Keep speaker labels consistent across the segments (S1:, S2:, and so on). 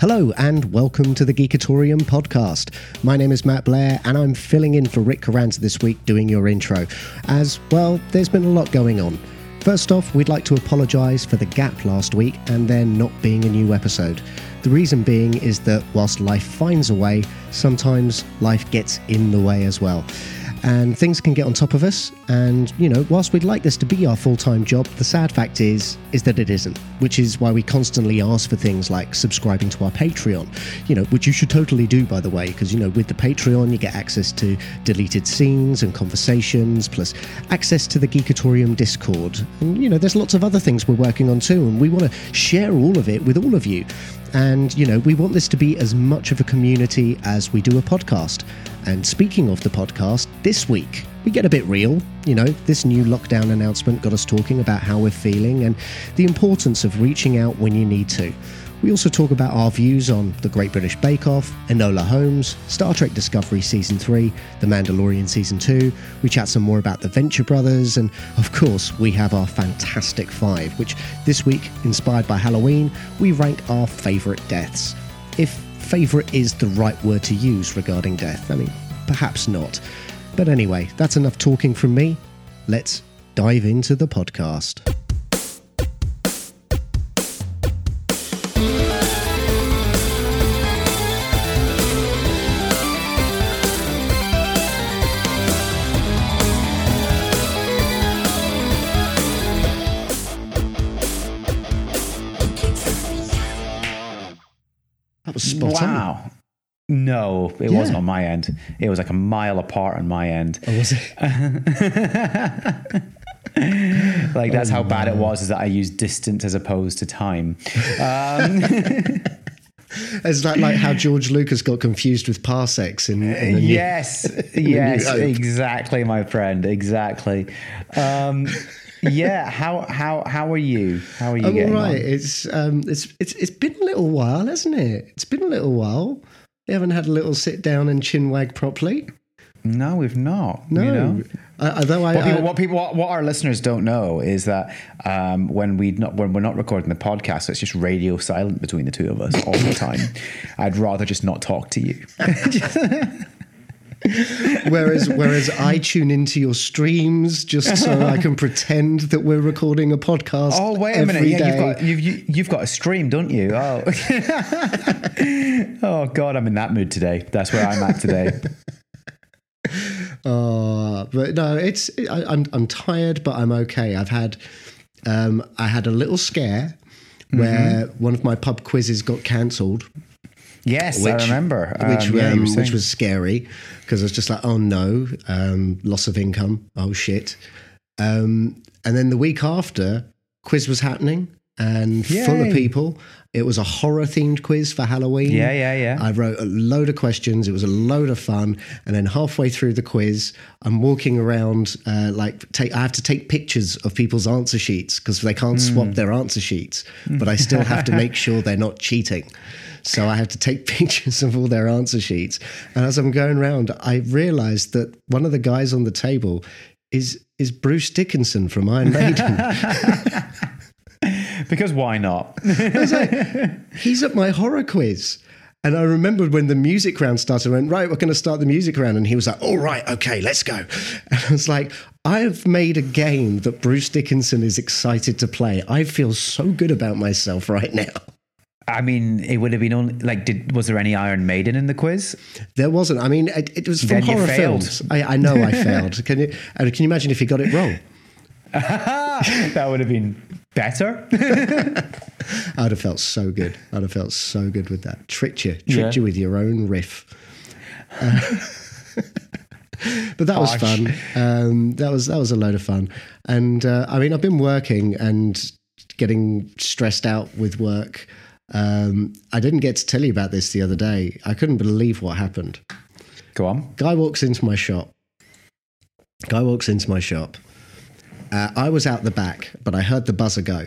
S1: Hello and welcome to the Geekatorium podcast. My name is Matt Blair and I'm filling in for Rik Carranza this week doing your intro. As well, there's been a lot going on. First off, we'd like to apologise for the gap last week and there not being a new episode. The reason being is that whilst life finds a way, sometimes life gets in the way as well and things can get on top of us. And you know, whilst we'd like this to be our full-time job, the sad fact is is that it isn't. Which is why we constantly ask for things like subscribing to our Patreon. You know, which you should totally do, by the way, because you know, with the Patreon, you get access to deleted scenes and conversations, plus access to the Geekatorium Discord. And you know, there's lots of other things we're working on too, and we want to share all of it with all of you. And, you know, we want this to be as much of a community as we do a podcast. And speaking of the podcast, this week we get a bit real. You know, this new lockdown announcement got us talking about how we're feeling and the importance of reaching out when you need to. We also talk about our views on The Great British Bake Off, Enola Holmes, Star Trek Discovery Season 3, The Mandalorian Season 2. We chat some more about the Venture Brothers, and of course, we have our Fantastic Five, which this week, inspired by Halloween, we rank our favourite deaths. If favourite is the right word to use regarding death, I mean, perhaps not. But anyway, that's enough talking from me. Let's dive into the podcast. That spot on.
S2: Wow. No, it
S1: Yeah.
S2: wasn't on my end. It was like a mile apart on my end.
S1: Oh, was it?
S2: Like that's
S1: Oh,
S2: how bad it was. Is that I used distance as opposed to time. Um,
S1: It's like, like how George Lucas got confused with parsecs in, in the new-
S2: yes, yes, exactly, my friend, exactly. Um, yeah. How how how are you? How are you
S1: I'm all right.
S2: on?
S1: It's um, it's it's it's been a little while, hasn't it? It's been a little while. We haven't had a little sit down and chin wag properly.
S2: No, we've not.
S1: No,
S2: You know?
S1: I, although I,
S2: What people,
S1: I-
S2: what people, what, what our listeners don't know is that um, when we not when we're not recording the podcast, it's just radio silent between the two of us all the time. I'd rather just not talk to you.
S1: whereas whereas I tune into your streams just so I can pretend that we're recording a podcast.
S2: Oh wait a minute! Yeah, you've got you've, you, you've got a stream, don't you? Oh, oh God, I'm in that mood today. That's where I'm at today.
S1: Oh, but no, it's I, I'm I'm tired, but I'm okay. I've had um, I had a little scare where
S2: Mm-hmm.
S1: one of my pub quizzes got cancelled.
S2: Yes, which, I remember.
S1: which
S2: Um, yeah,
S1: um, which was scary because I was just like, oh no, um, loss of income. Oh shit. Um, and then the week after, quiz was happening and full of people. It was a horror themed quiz for Halloween.
S2: Yeah, yeah, yeah.
S1: I wrote a load of questions. It was a load of fun. And then halfway through the quiz, I'm walking around uh, like take, I have to take pictures of people's answer sheets because they can't
S2: Hmm.
S1: swap their answer sheets, but I still have to make sure they're not cheating. So I have to take pictures of all their answer sheets. And as I'm going around, I realized that one of the guys on the table is is Bruce Dickinson from Iron Maiden.
S2: because why not?
S1: he's at my horror quiz. And I remembered when the music round started, I went, right, we're going to start the music round. And he was like, all right, okay, let's go. And I was like, I have made a game that Bruce Dickinson is excited to play. I feel so good about myself right now.
S2: I mean, it would have been only like. Did was there any Iron Maiden in the quiz?
S1: There wasn't. I mean, it, it was from
S2: Then
S1: horror films. I, I know I failed. Can you, can you imagine if he got it wrong?
S2: that would have been better.
S1: I'd have felt so good. I'd have felt so good with that. Tricked you. Tricked
S2: Yeah.
S1: you with your own riff. Uh, but that was fun. Um, that was that was a load of fun. And uh, I mean, I've been working and getting stressed out with work. Um, I didn't get to tell you about this the other day. I couldn't believe what happened.
S2: Go on.
S1: Guy walks into my shop. Guy walks into my shop. Uh, I was out the back, but I heard the buzzer go.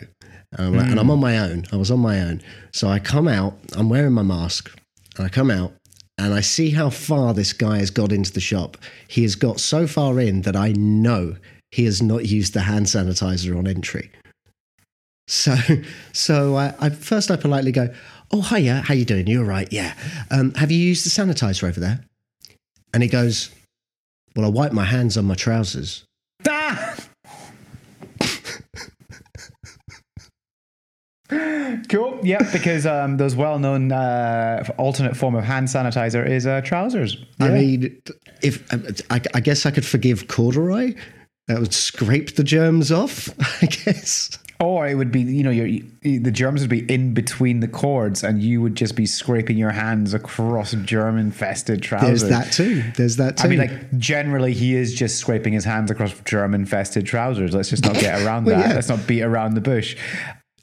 S1: And I'm, and I'm on my own. I was on my own. So I come out, I'm wearing my mask, and I come out and I see how far this guy has got into the shop. He has got so far in that I know he has not used the hand sanitizer on entry. So, so I, I first I politely go, "Oh, hiya, how you doing? You're right, Yeah. Um, have you used the sanitizer over there?" And he goes, "Well, I wipe my hands on my trousers."
S2: Ah! Cool. Yeah, because um, those well-known uh, alternate form of hand sanitizer is uh, trousers.
S1: I mean, if I, I guess I could forgive corduroy, that would scrape the germs off. I guess.
S2: Or it would be, you know, your the germs would be in between the cords, and you would just be scraping your hands across germ-infested trousers.
S1: There's that too. There's that too.
S2: I mean, like generally, he is just scraping his hands across germ-infested trousers. Let's just not get around
S1: Well,
S2: that.
S1: yeah.
S2: Let's not beat around the bush.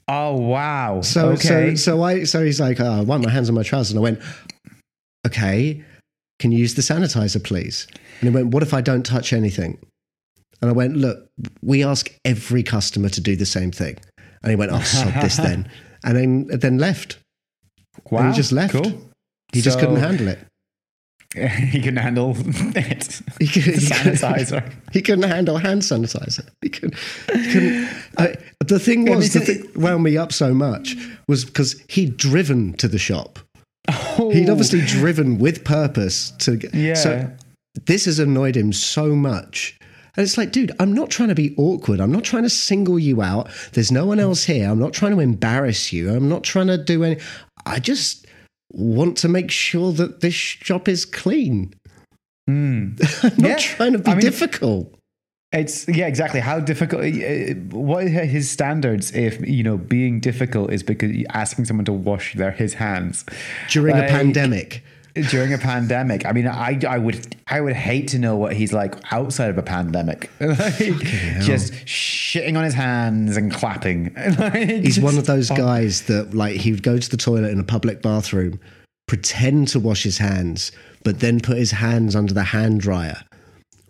S2: Oh wow!
S1: So
S2: okay.
S1: so so I so he's like, oh, I want my hands on my trousers, and I went, okay, can you use the sanitizer, please? And he went, what if I don't touch anything? And I went, look, we ask every customer to do the same thing. And he went, oh, sod this then, and then then left.
S2: wow,
S1: and he just left.
S2: Cool.
S1: He just couldn't handle it.
S2: he can handle it.
S1: He, couldn't,
S2: Sanitizer.
S1: he couldn't handle hand sanitizer. He couldn't I, the thing was,
S2: me
S1: the thing that wound me up so much was because he'd driven to the shop. He'd oh. obviously driven with purpose to.
S2: Yeah.
S1: So this has annoyed him so much. And it's like, dude, I'm not trying to be awkward. I'm not trying to single you out. There's no one else here. I'm not trying to embarrass you. I'm not trying to do any. I just want to make sure that this shop is clean. I'm not.
S2: Yeah.
S1: trying to be
S2: I mean-
S1: difficult.
S2: It's yeah, exactly. How difficult? uh, What are his standards? If you know, being difficult is because asking someone to wash their his hands
S1: During
S2: Like,
S1: a pandemic.
S2: During a pandemic. I mean, I I would I would hate to know what he's like outside of a pandemic. like, just shitting on his hands and clapping. Like,
S1: He's one of those guys that, like, he would go to the toilet in a public bathroom, pretend to wash his hands, but then put his hands under the hand dryer,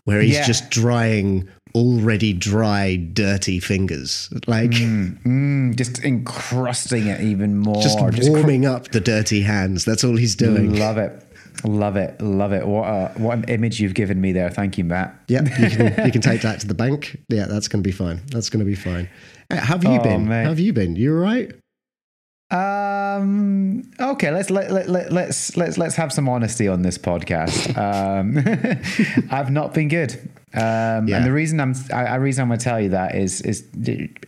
S1: where he's
S2: Yeah.
S1: just drying already dry, dirty fingers. Like,
S2: mm, just encrusting it even more.
S1: just
S2: cr-
S1: warming up the dirty hands. That's all he's doing.
S2: Love it. Love it. Love it. What a, what an image you've given me there. Thank you, Matt.
S1: Yep, you can, you can take that to the bank. Yeah, that's going to be fine. That's going to be fine. Uh, How have you
S2: Oh,
S1: been?
S2: mate.
S1: How have you been? You all right?
S2: Um. Okay. Let's let, let, let let's let's let's have some honesty on this podcast. Um, I've not been good. Um,
S1: Yeah.
S2: and the reason I'm I, I reason I'm going to tell you that is is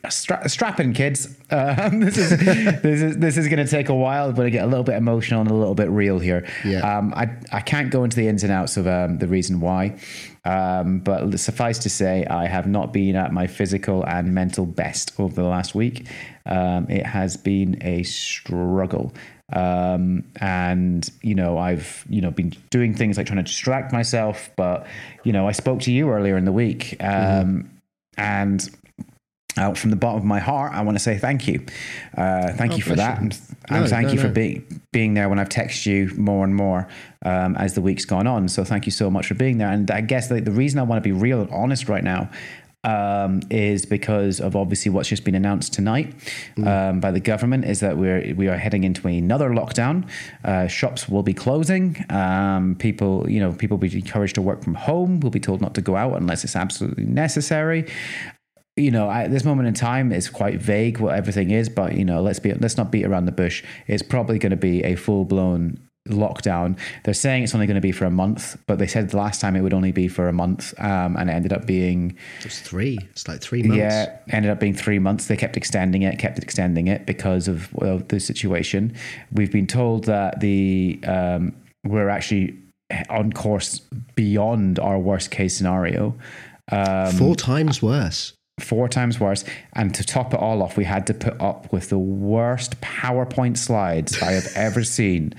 S2: stra- strap in, kids. Um, this is this is this is going to take a while, but I get a little bit emotional and a little bit real here.
S1: Yeah.
S2: Um, I I can't go into the ins and outs of um, the reason why. Um, but suffice to say, I have not been at my physical and mental best over the last week. Um, it has been a struggle. Um, and you know, I've you know been doing things like trying to distract myself, but you know, I spoke to you earlier in the week, um, and out from the bottom of my heart, I want to say thank you. Uh, thank you for that.
S1: you.
S2: And, and
S1: No,
S2: thank
S1: no,
S2: you for
S1: no.
S2: being being there when I've texted you more and more um, as the week's gone on. So thank you so much for being there. And I guess the, the reason I want to be real and honest right now um, is because of obviously what's just been announced tonight um, by the government is that we're we are heading into another lockdown. Uh, shops will be closing. Um, people, you know, people will be encouraged to work from home. Will be told not to go out unless it's absolutely necessary you know, at this moment in time, it's quite vague what everything is. But you know, let's be let's not beat around the bush. It's probably going to be a full blown lockdown. They're saying it's only going to be for a month, but they said the last time it would only be for a month, um, and it ended up being
S1: It's three. It's like three months.
S2: yeah, ended up being three months. They kept extending it, kept extending it because of well, the situation. We've been told that the um, we're actually on course beyond our worst case scenario. Um,
S1: Four times worse.
S2: four times worse. And to top it all off, we had to put up with the worst PowerPoint slides I have ever seen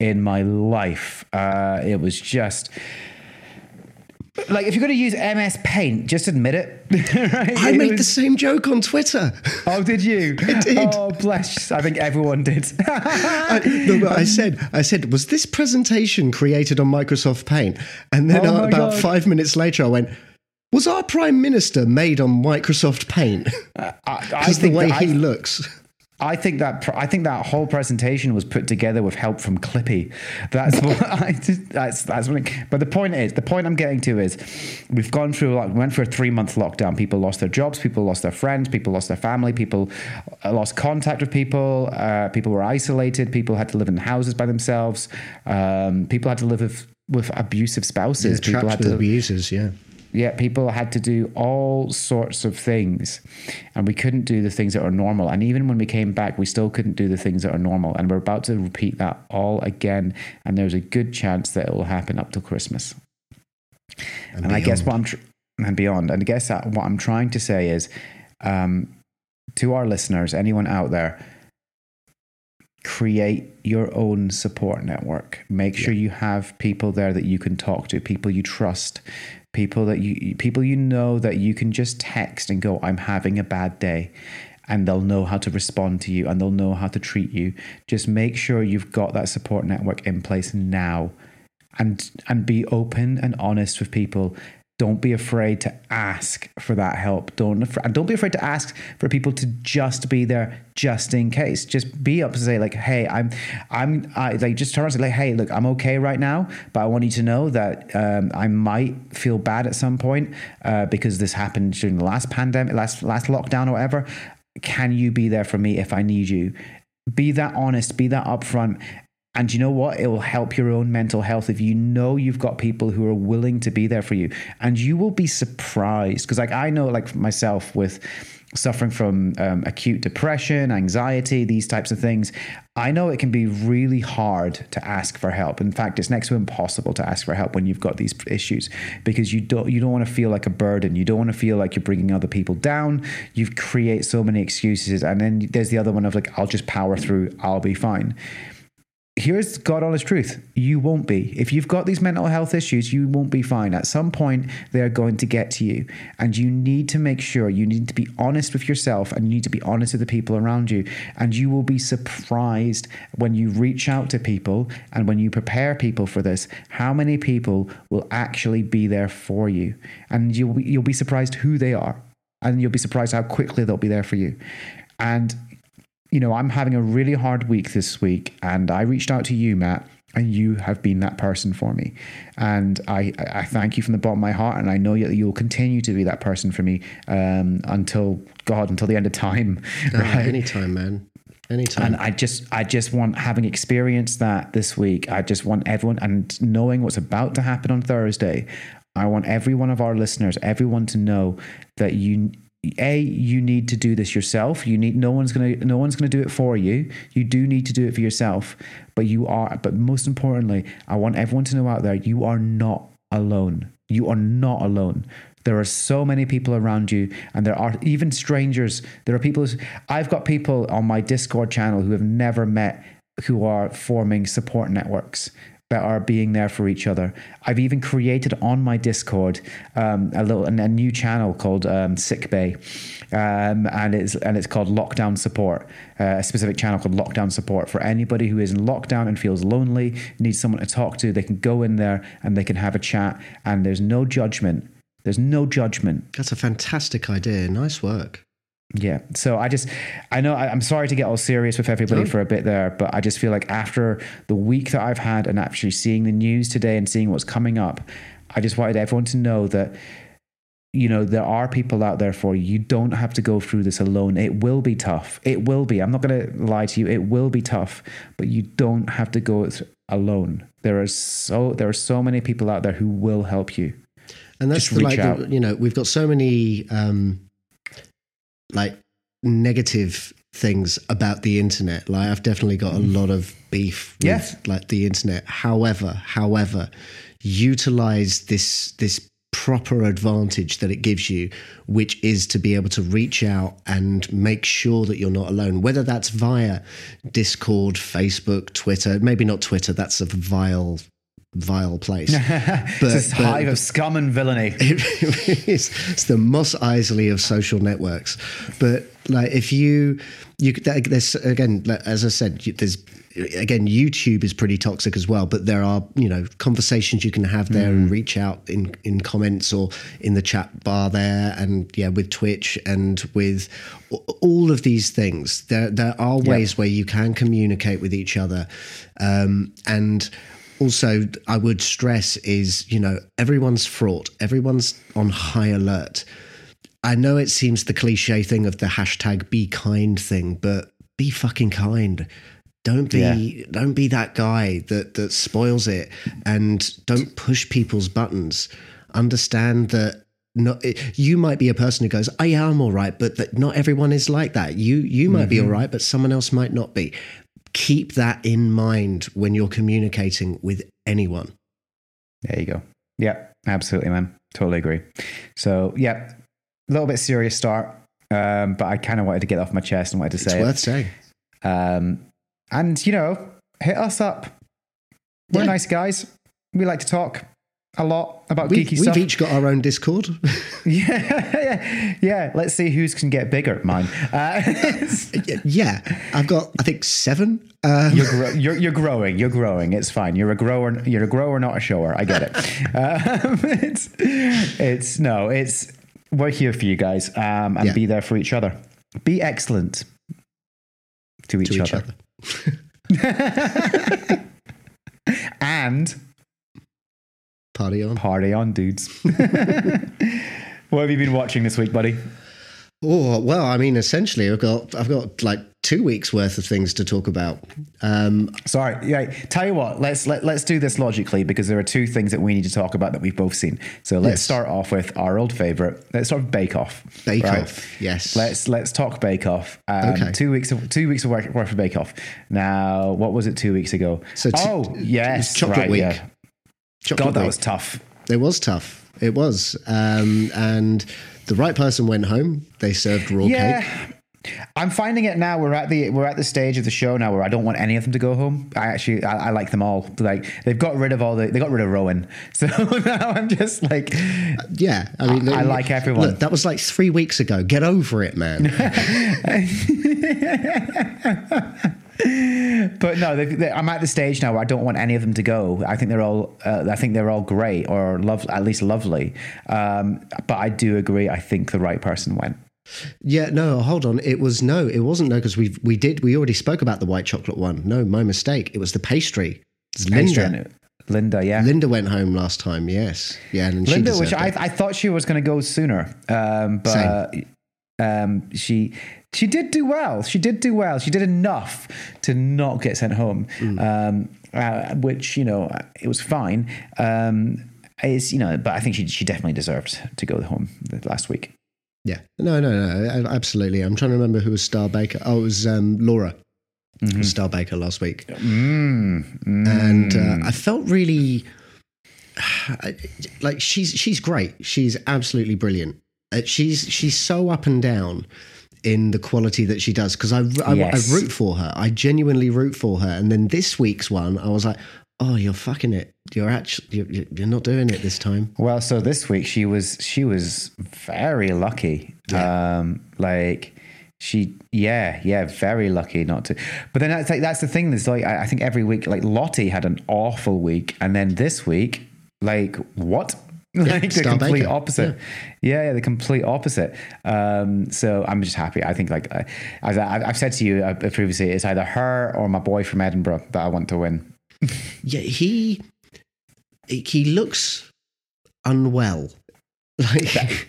S2: in my life. Uh, it was just like if you're going to use MS Paint, just admit it. right?
S1: I
S2: It
S1: made
S2: was-
S1: the same joke on Twitter.
S2: Oh, did you? I
S1: did.
S2: Oh, bless. I think everyone did.
S1: I, no, I said, I said, was this presentation created on Microsoft Paint? And then
S2: Oh
S1: uh, about
S2: God.
S1: five minutes later, I went, was our prime minister made on Microsoft Paint? Because the way he looks.
S2: I think that I think that whole presentation was put together with help from Clippy. That's what I just, that's that's what. I, but the point is, the point I'm getting to is, we've gone through like went through a three month lockdown. People lost their jobs. People lost their friends. People lost their family. People uh, lost contact with people. Uh, people were isolated. People had to live in houses by themselves. Um, people had to live with with abusive spouses.
S1: Yeah,
S2: people had to
S1: abusers. Yeah
S2: yeah, people had to do all sorts of things, and we couldn't do the things that are normal. And even when we came back, we still couldn't do the things that are normal. And we're about to repeat that all again. And there's a good chance that it will happen up till Christmas. And, and I guess what I'm tr- and beyond. And I guess what I'm trying to say is, um, to our listeners, anyone out there, create your own support network. Make sure yeah. you have people there that you can talk to, people you trust, people that you people you know that you can just text and go i'm having a bad day and they'll know how to respond to you and they'll know how to treat you. Just make sure you've got that support network in place now and and be open and honest with people don't be afraid to ask for that help. Don't and don't be afraid to ask for people to just be there, just in case. Just be up to say like, "Hey, I'm, I'm," I, like just turn and say like, "Hey, look, I'm okay right now, but I want you to know that um, I might feel bad at some point uh, because this happened during the last pandemic, last last lockdown or whatever. Can you be there for me if I need you?" Be that honest, be that upfront, and you know what? It will help your own mental health if you know you've got people who are willing to be there for you. And you will be surprised. Because, like, I know, like, myself with suffering from um, acute depression, anxiety, these types of things, I know it can be really hard to ask for help. In fact, it's next to impossible to ask for help when you've got these issues because you don't you don't want to feel like a burden. You don't want to feel like you're bringing other people down. You create so many excuses, and then there's the other one of like, I'll just power through. I'll be fine here's God honest truth. You won't be. If you've got these mental health issues, you won't be fine. At some point, they're going to get to you. And you need to make sure you need to be honest with yourself and you need to be honest with the people around you. And you will be surprised when you reach out to people and when you prepare people for this, how many people will actually be there for you. And you'll, you'll be surprised who they are. And you'll be surprised how quickly they'll be there for you. And you know, I'm having a really hard week this week, and I reached out to you, Matt, and you have been that person for me. And I, I thank you from the bottom of my heart, and I know that you'll continue to be that person for me um, until God, until the end of time.
S1: Uh, right? Anytime, man. Anytime.
S2: And I just, I just want having experienced that this week. I just want everyone and knowing what's about to happen on Thursday. I want every one of our listeners, everyone to know that you a you need to do this yourself. You need no one's going to no one's going to do it for you. You do need to do it for yourself but you are but most importantly i want everyone to know out there you are not alone. You are not alone. There are so many people around you and there are even strangers. There are people i've got people on my discord channel who have never met who are forming support networks that are being there for each other. I've even created on my Discord um, a little a new channel called um, Sick Bay, um, and it's and it's called Lockdown Support. Uh, a specific channel called Lockdown Support for anybody who is in lockdown and feels lonely, needs someone to talk to. They can go in there and they can have a chat, and there's no judgment. There's no judgment.
S1: That's a fantastic idea. Nice work.
S2: Yeah. So I just, I know I, am sorry to get all serious with everybody no. for a bit there, but I just feel like after the week that I've had and actually seeing the news today and seeing what's coming up, I just wanted everyone to know that, you know, there are people out there for you. You don't have to go through this alone. It will be tough. It will be. I'm not going to lie to you. It will be tough, but you don't have to go alone. There are so there are so many people out there who will help you.
S1: And that's the, like the, you know we've got so many um, like negative things about the internet. Like I've definitely got a mm. lot of beef with
S2: yes.
S1: like the internet. However, however, utilize this this proper advantage that it gives you, which is to be able to reach out and make sure that you're not alone, whether that's via Discord, Facebook, Twitter, maybe not Twitter, that's a vile vile place.
S2: But, this hive of scum and villainy.
S1: It is. It's the Mos Eisley of social networks. But like, if you you there's again, as I said, there's again youtube is pretty toxic as well but there are you know conversations you can have there mm. and reach out in in comments or in the chat bar there and yeah with twitch and with all of these things there there are ways yep. where you can communicate with each other um, and also i would stress is you know everyone's fraught. Everyone's on high alert. I know it seems the cliche thing of the hashtag be kind thing but be fucking kind. Don't be yeah. don't be that guy that that spoils it and don't push people's buttons. Understand that not you might be a person who goes oh yeah i'm all right but that not everyone is like that. You you might mm-hmm. be all right but someone else might not be keep that in mind when you're communicating with anyone.
S2: There you go. Yeah absolutely man. Totally agree. So yeah a little bit serious start um, but i kind of wanted to get off my chest and wanted to say
S1: it's worth saying.
S2: Um, and, you know, hit us up. We're yeah. nice guys. We like to talk a lot about
S1: we've,
S2: geeky
S1: we've
S2: stuff.
S1: We've each got our own Discord.
S2: yeah, yeah, yeah. Let's see who's can get bigger. Mine. Uh,
S1: yeah, I've got I think seven.
S2: Um, you're, gro- you're, you're growing. You're growing. It's fine. You're a grower. You're a grower, not a shower. I get it. um, it's it's no. It's we're here for you guys um, and yeah. be there for each other. Be excellent to each, to each other. other. and
S1: party on.
S2: Party on, dudes. what have you been watching this week, buddy?
S1: Oh well, I mean, essentially, I've got I've got like two weeks worth of things to talk about. Um,
S2: Sorry, yeah. Tell you what, let's let, let's do this logically because there are two things that we need to talk about that we've both seen. So let's yes. start off with our old favorite. Let's start with Bake Off.
S1: Bake right? Off, yes.
S2: Let's let's talk Bake Off. Um, okay. Two weeks of two weeks of work, work for Bake Off. Now, what was it two weeks ago?
S1: So t-
S2: oh yes,
S1: chocolate right, week. Yeah.
S2: Chocolate God, that was tough.
S1: It was tough. It was, um, and the right person went home. They served raw yeah. cake.
S2: I'm finding it now. We're at the we're at the stage of the show now where I don't want any of them to go home. I actually I, I like them all. Like they've got rid of all the they got rid of Rowan, so now I'm just like,
S1: yeah. I mean,
S2: I, I like everyone.
S1: Look, that was like three weeks ago. Get over it, man.
S2: but no, they, they, I'm at the stage now where I don't want any of them to go. I think they're all, uh, I think they're all great or love, at least lovely. Um, but I do agree. I think the right person went.
S1: Yeah, no, hold on. It was no, it wasn't no because we we did we already spoke about the white chocolate one. No, my mistake. It was the pastry. It's Linda.
S2: Linda, yeah.
S1: Linda went home last time. Yes, yeah, and
S2: Linda, which I, I thought she was going to go sooner, um, but um, she she did do well. She did do well. She did enough to not get sent home, mm. um, uh, which you know it was fine. Um, it's you know, but I think she she definitely deserved to go home last week.
S1: Yeah, no, no, no, absolutely. I'm trying to remember who was Star Baker. Oh, it was um, Laura. Mm-hmm. Was Star Baker last week,
S2: mm, mm.
S1: and uh, I felt really like she's she's great. She's absolutely brilliant. Uh, she's she's so up and down in the quality that she does because I, I, yes. I root for her. I genuinely root for her. And then this week's one, I was like, oh, you're fucking it. You're actually you're, you're not doing it this time.
S2: Well, so this week she was she was very lucky. Yeah. Um, like she yeah yeah very lucky not to but then that's like that's the thing that's like I, I think every week like lottie had an awful week and then this week like what like the complete Baker. opposite. Yeah. yeah. yeah, the complete opposite. Um, so I'm just happy. I think, like, as I, have said to you uh, previously, it's either her or my boy from Edinburgh that I want to win.
S1: yeah, he he looks unwell. Like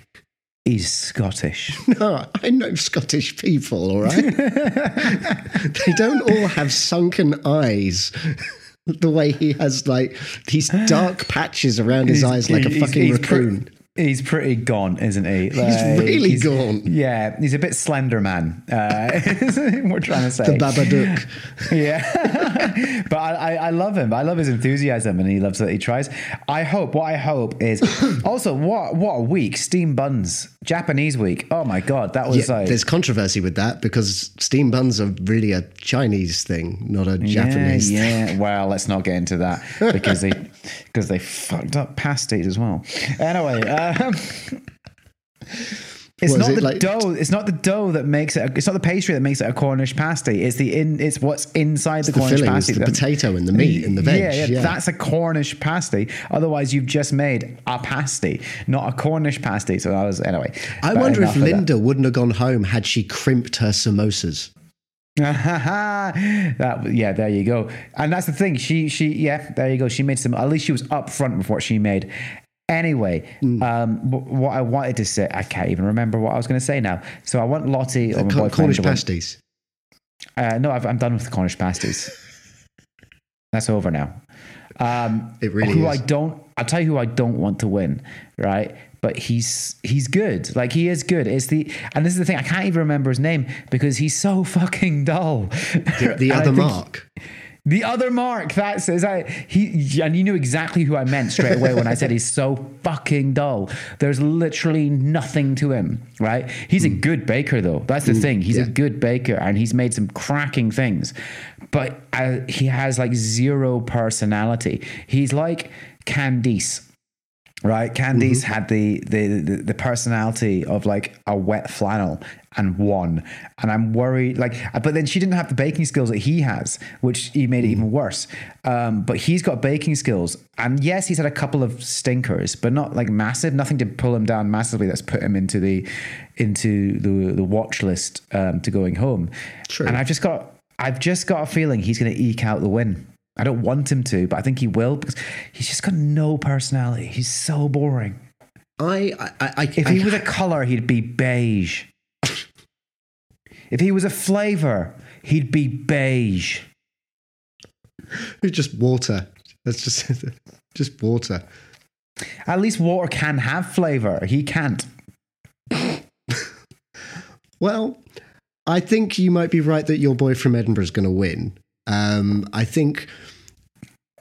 S2: he's Scottish.
S1: No, I know Scottish people. All right, they don't all have sunken eyes the way he has like these dark patches around his he's, eyes like a fucking he's raccoon.
S2: He's pretty gaunt, isn't he?
S1: Like, he's really he's, gaunt.
S2: Yeah, he's a bit Slenderman. Uh, we're trying to say
S1: the Babadook.
S2: yeah, but I, I, love him. I love his enthusiasm, and he loves that he tries. I hope. What I hope is also what what a week. Steam buns, Japanese week. Oh my god, that was yeah, like.
S1: There's controversy with that because steam buns are really a Chinese thing, not a Japanese.
S2: Yeah, yeah. Well, let's not get into that because they because they fucked up pasties as well. Anyway, um, it's
S1: What,
S2: not
S1: it
S2: the
S1: like-
S2: dough. It's not the dough that makes it. A, it's not the pastry that makes it a Cornish pasty. It's the in. It's what's inside the,
S1: The
S2: Cornish
S1: filling
S2: pasty.
S1: the
S2: that-
S1: potato and the meat and the veg.
S2: Yeah,
S1: Yeah,
S2: yeah, that's a Cornish pasty. Otherwise, you've just made a pasty, not a Cornish pasty. So I was anyway.
S1: I wonder if
S2: that.
S1: Linda wouldn't have gone home had she crimped her samosas.
S2: that yeah, there you go. And that's the thing. She she yeah, there you go. She made some. At least she was upfront with what she made. Anyway,
S1: Hmm.
S2: um, what I wanted to say, I can't even remember what I was going to say now. So I want Lottie or.
S1: Cornish pasties.
S2: Uh, no, I've, I'm done with the Cornish pasties. That's over now. Um,
S1: It really
S2: who
S1: is.
S2: I don't. I'll tell you who I don't want to win, right? But he's he's good. Like he is good. It's the and this is the thing. I can't even remember his name because he's so fucking dull.
S1: The, the other mark.
S2: The other Mark. That's is I he and you knew exactly who I meant straight away when I said he's so fucking dull. There's literally nothing to him, right? He's a hmm. good baker though. That's the hmm. thing. He's a good baker and he's made some cracking things, but uh, he has like zero personality. He's like Candice. Right, Candice mm-hmm. had the, the the the personality of like a wet flannel and won, and I'm worried. Like, but then she didn't have the baking skills that he has, which he made it even worse. Um, but he's got baking skills, and yes, he's had a couple of stinkers, but not like massive. Nothing to pull him down massively. That's put him into the into the the watch list um, to going home.
S1: True.
S2: And I've just got I've just got a feeling he's going to eke out the win. I don't want him to, but I think he will because he's just got no personality. He's so boring.
S1: I, I, I,
S2: If
S1: I-
S2: he was a color, he'd be beige. If he was a flavor, he'd be beige.
S1: it's just water. That's just just water.
S2: At least water can have flavor. He can't.
S1: Well, I think you might be right that your boy from Edinburgh is going to win. Um, I think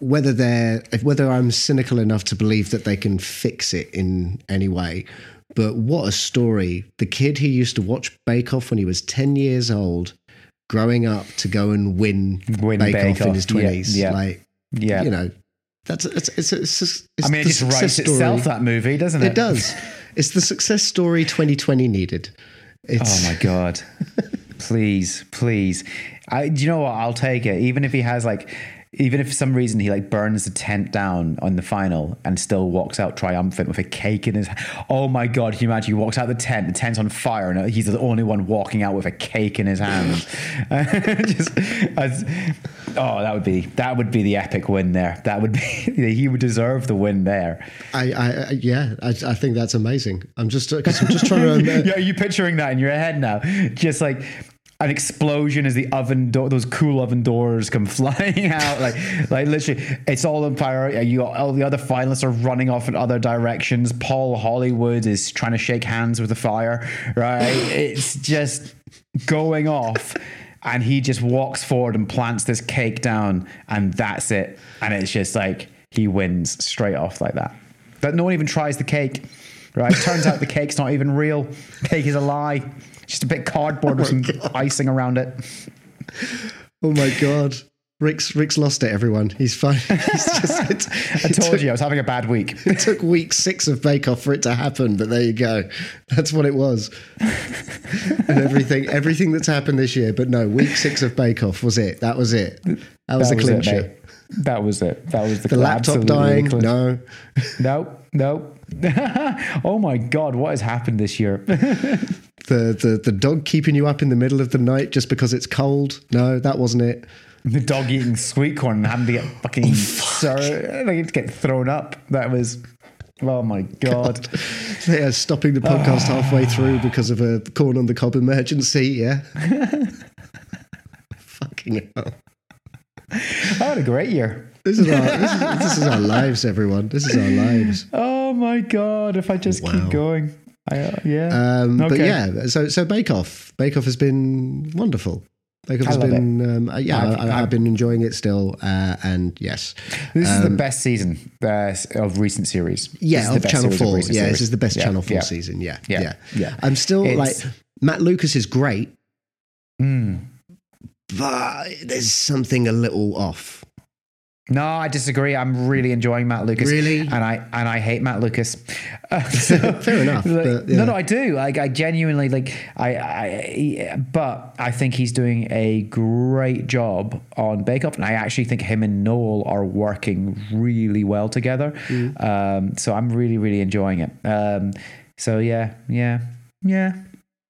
S1: whether they're whether I'm cynical enough to believe that they can fix it in any way, but what a story! The kid who used to watch Bake Off when he was ten years old, growing up to go and win,
S2: Win
S1: Bake,
S2: Bake
S1: Off in his twenties,
S2: yeah.
S1: like
S2: Yeah.
S1: you know, that's it's it's, it's, it's, it's
S2: I mean, it just writes itself, that movie, doesn't it?
S1: It does. It's the success story 2020 needed. It's,
S2: Oh my god! please, please. I, do you know what? I'll take it. Even if he has like, even if for some reason he like burns the tent down on the final and still walks out triumphant with a cake in his. Oh my god! Can you imagine? He walks out the tent. The tent's on fire, and he's the only one walking out with a cake in his hand. Just, as, oh, that would be that would be the epic win there. That would be he would deserve the win there.
S1: I, I, yeah, I, I think that's amazing. I'm just because I'm just trying to.
S2: Yeah, are you picturing that in your head now? Just like an explosion as the oven door, those cool oven doors come flying out. Like, like literally, it's all on fire. You, all the other finalists are running off in other directions. Paul Hollywood is trying to shake hands with the fire. Right? It's just going off. And he just walks forward and plants this cake down, and that's it. And it's just like he wins straight off like that. But no one even tries the cake. Right? Turns out the cake's not even real. Cake is a lie. Just a bit of cardboard oh with some icing around it.
S1: oh my god, Rik's Rik's lost it. Everyone, he's fine. He's just, it,
S2: I told you I was having a bad week.
S1: it took week six of Bake Off for it to happen, but there you go. That's what it was. and everything, everything that's happened this year. But no, week six of Bake Off was it. That was it. That was
S2: That
S1: the
S2: was it,
S1: clincher.
S2: That was it. That was the,
S1: the laptop dying.
S2: clincher.
S1: No,
S2: Nope. Nope. oh my God, what has happened this year?
S1: The, the the dog keeping you up in the middle of the night just because it's cold. No, that wasn't it.
S2: the dog eating sweet corn and having to get fucking
S1: Oh,
S2: sir, like, to get thrown up. That was, oh my God.
S1: Yeah, stopping the podcast halfway through because of a corn on the cob emergency. Yeah. Fucking hell.
S2: I had a great year.
S1: This is, our, this, is, this is our lives, everyone. This is our lives.
S2: Oh my God, if I just
S1: Wow.
S2: keep going. I, uh, yeah.
S1: Um, But yeah, so so Bake Off, Bake Off has been wonderful. Bake Off has been, um, uh, yeah,
S2: I've-
S1: I,
S2: I've-
S1: been enjoying it still, uh, and yes,
S2: This is the
S1: Um,
S2: best season uh, of recent series.
S1: Yeah, of Channel
S2: series of
S1: Four.
S2: recent
S1: Yeah, this is the best
S2: Yeah,
S1: Channel Four
S2: yeah.
S1: season. Yeah,
S2: Yeah,
S1: yeah,
S2: yeah.
S1: I'm still
S2: It's-
S1: like Matt Lucas is great,
S2: Mm.
S1: but there's something a little off.
S2: No, I disagree. I'm really enjoying Matt Lucas.
S1: Really?
S2: and I and I hate Matt Lucas. Uh, so,
S1: Fair enough,
S2: like,
S1: but, yeah.
S2: No, no, I do. Like, I genuinely like. I, I, but I think he's doing a great job on Bake Off, and I actually think him and Noel are working really well together.
S1: Mm.
S2: Um, so I'm really, really enjoying it. Um, so yeah, yeah, yeah.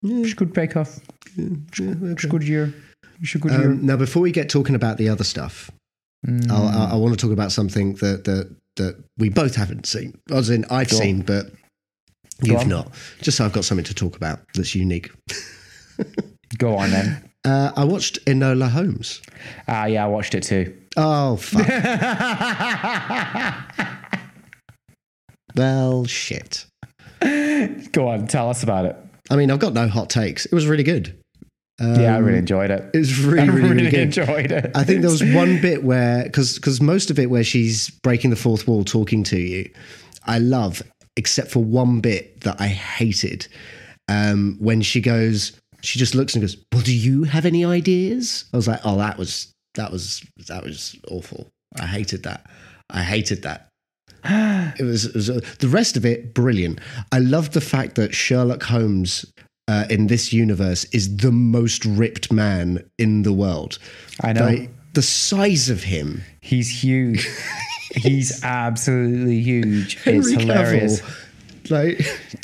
S2: It's good Bake Off. It's good year. It's a good year.
S1: Um, now, before we get talking about the other stuff,
S2: Mm.
S1: I, I want to talk about something that that that we both haven't seen. As in, I've
S2: Go on.
S1: seen, but you've not. Just so I've got something to talk about that's unique.
S2: Go on then.
S1: Uh, I watched Enola Holmes.
S2: Ah, yeah, I watched it too.
S1: Oh fuck! well, shit.
S2: Go on, tell us about it.
S1: I mean, I've got no hot takes. It was really good. Um,
S2: yeah, I really enjoyed it.
S1: It was really,
S2: I
S1: really,
S2: really, enjoyed it.
S1: I think there was one bit where, because because most of it where she's breaking the fourth wall, talking to you, I love, except for one bit that I hated, um, when she goes, she just looks and goes, "Well, do you have any ideas?" I was like, "Oh, that was that was that was awful. I hated that. I hated that." It was, it was uh, the rest of it brilliant. I loved the fact that Sherlock Holmes uh, in this universe is the most ripped man in the world.
S2: I know.
S1: Like, the size of him.
S2: He's huge. He's absolutely huge. it's hilarious.
S1: Cavill, like,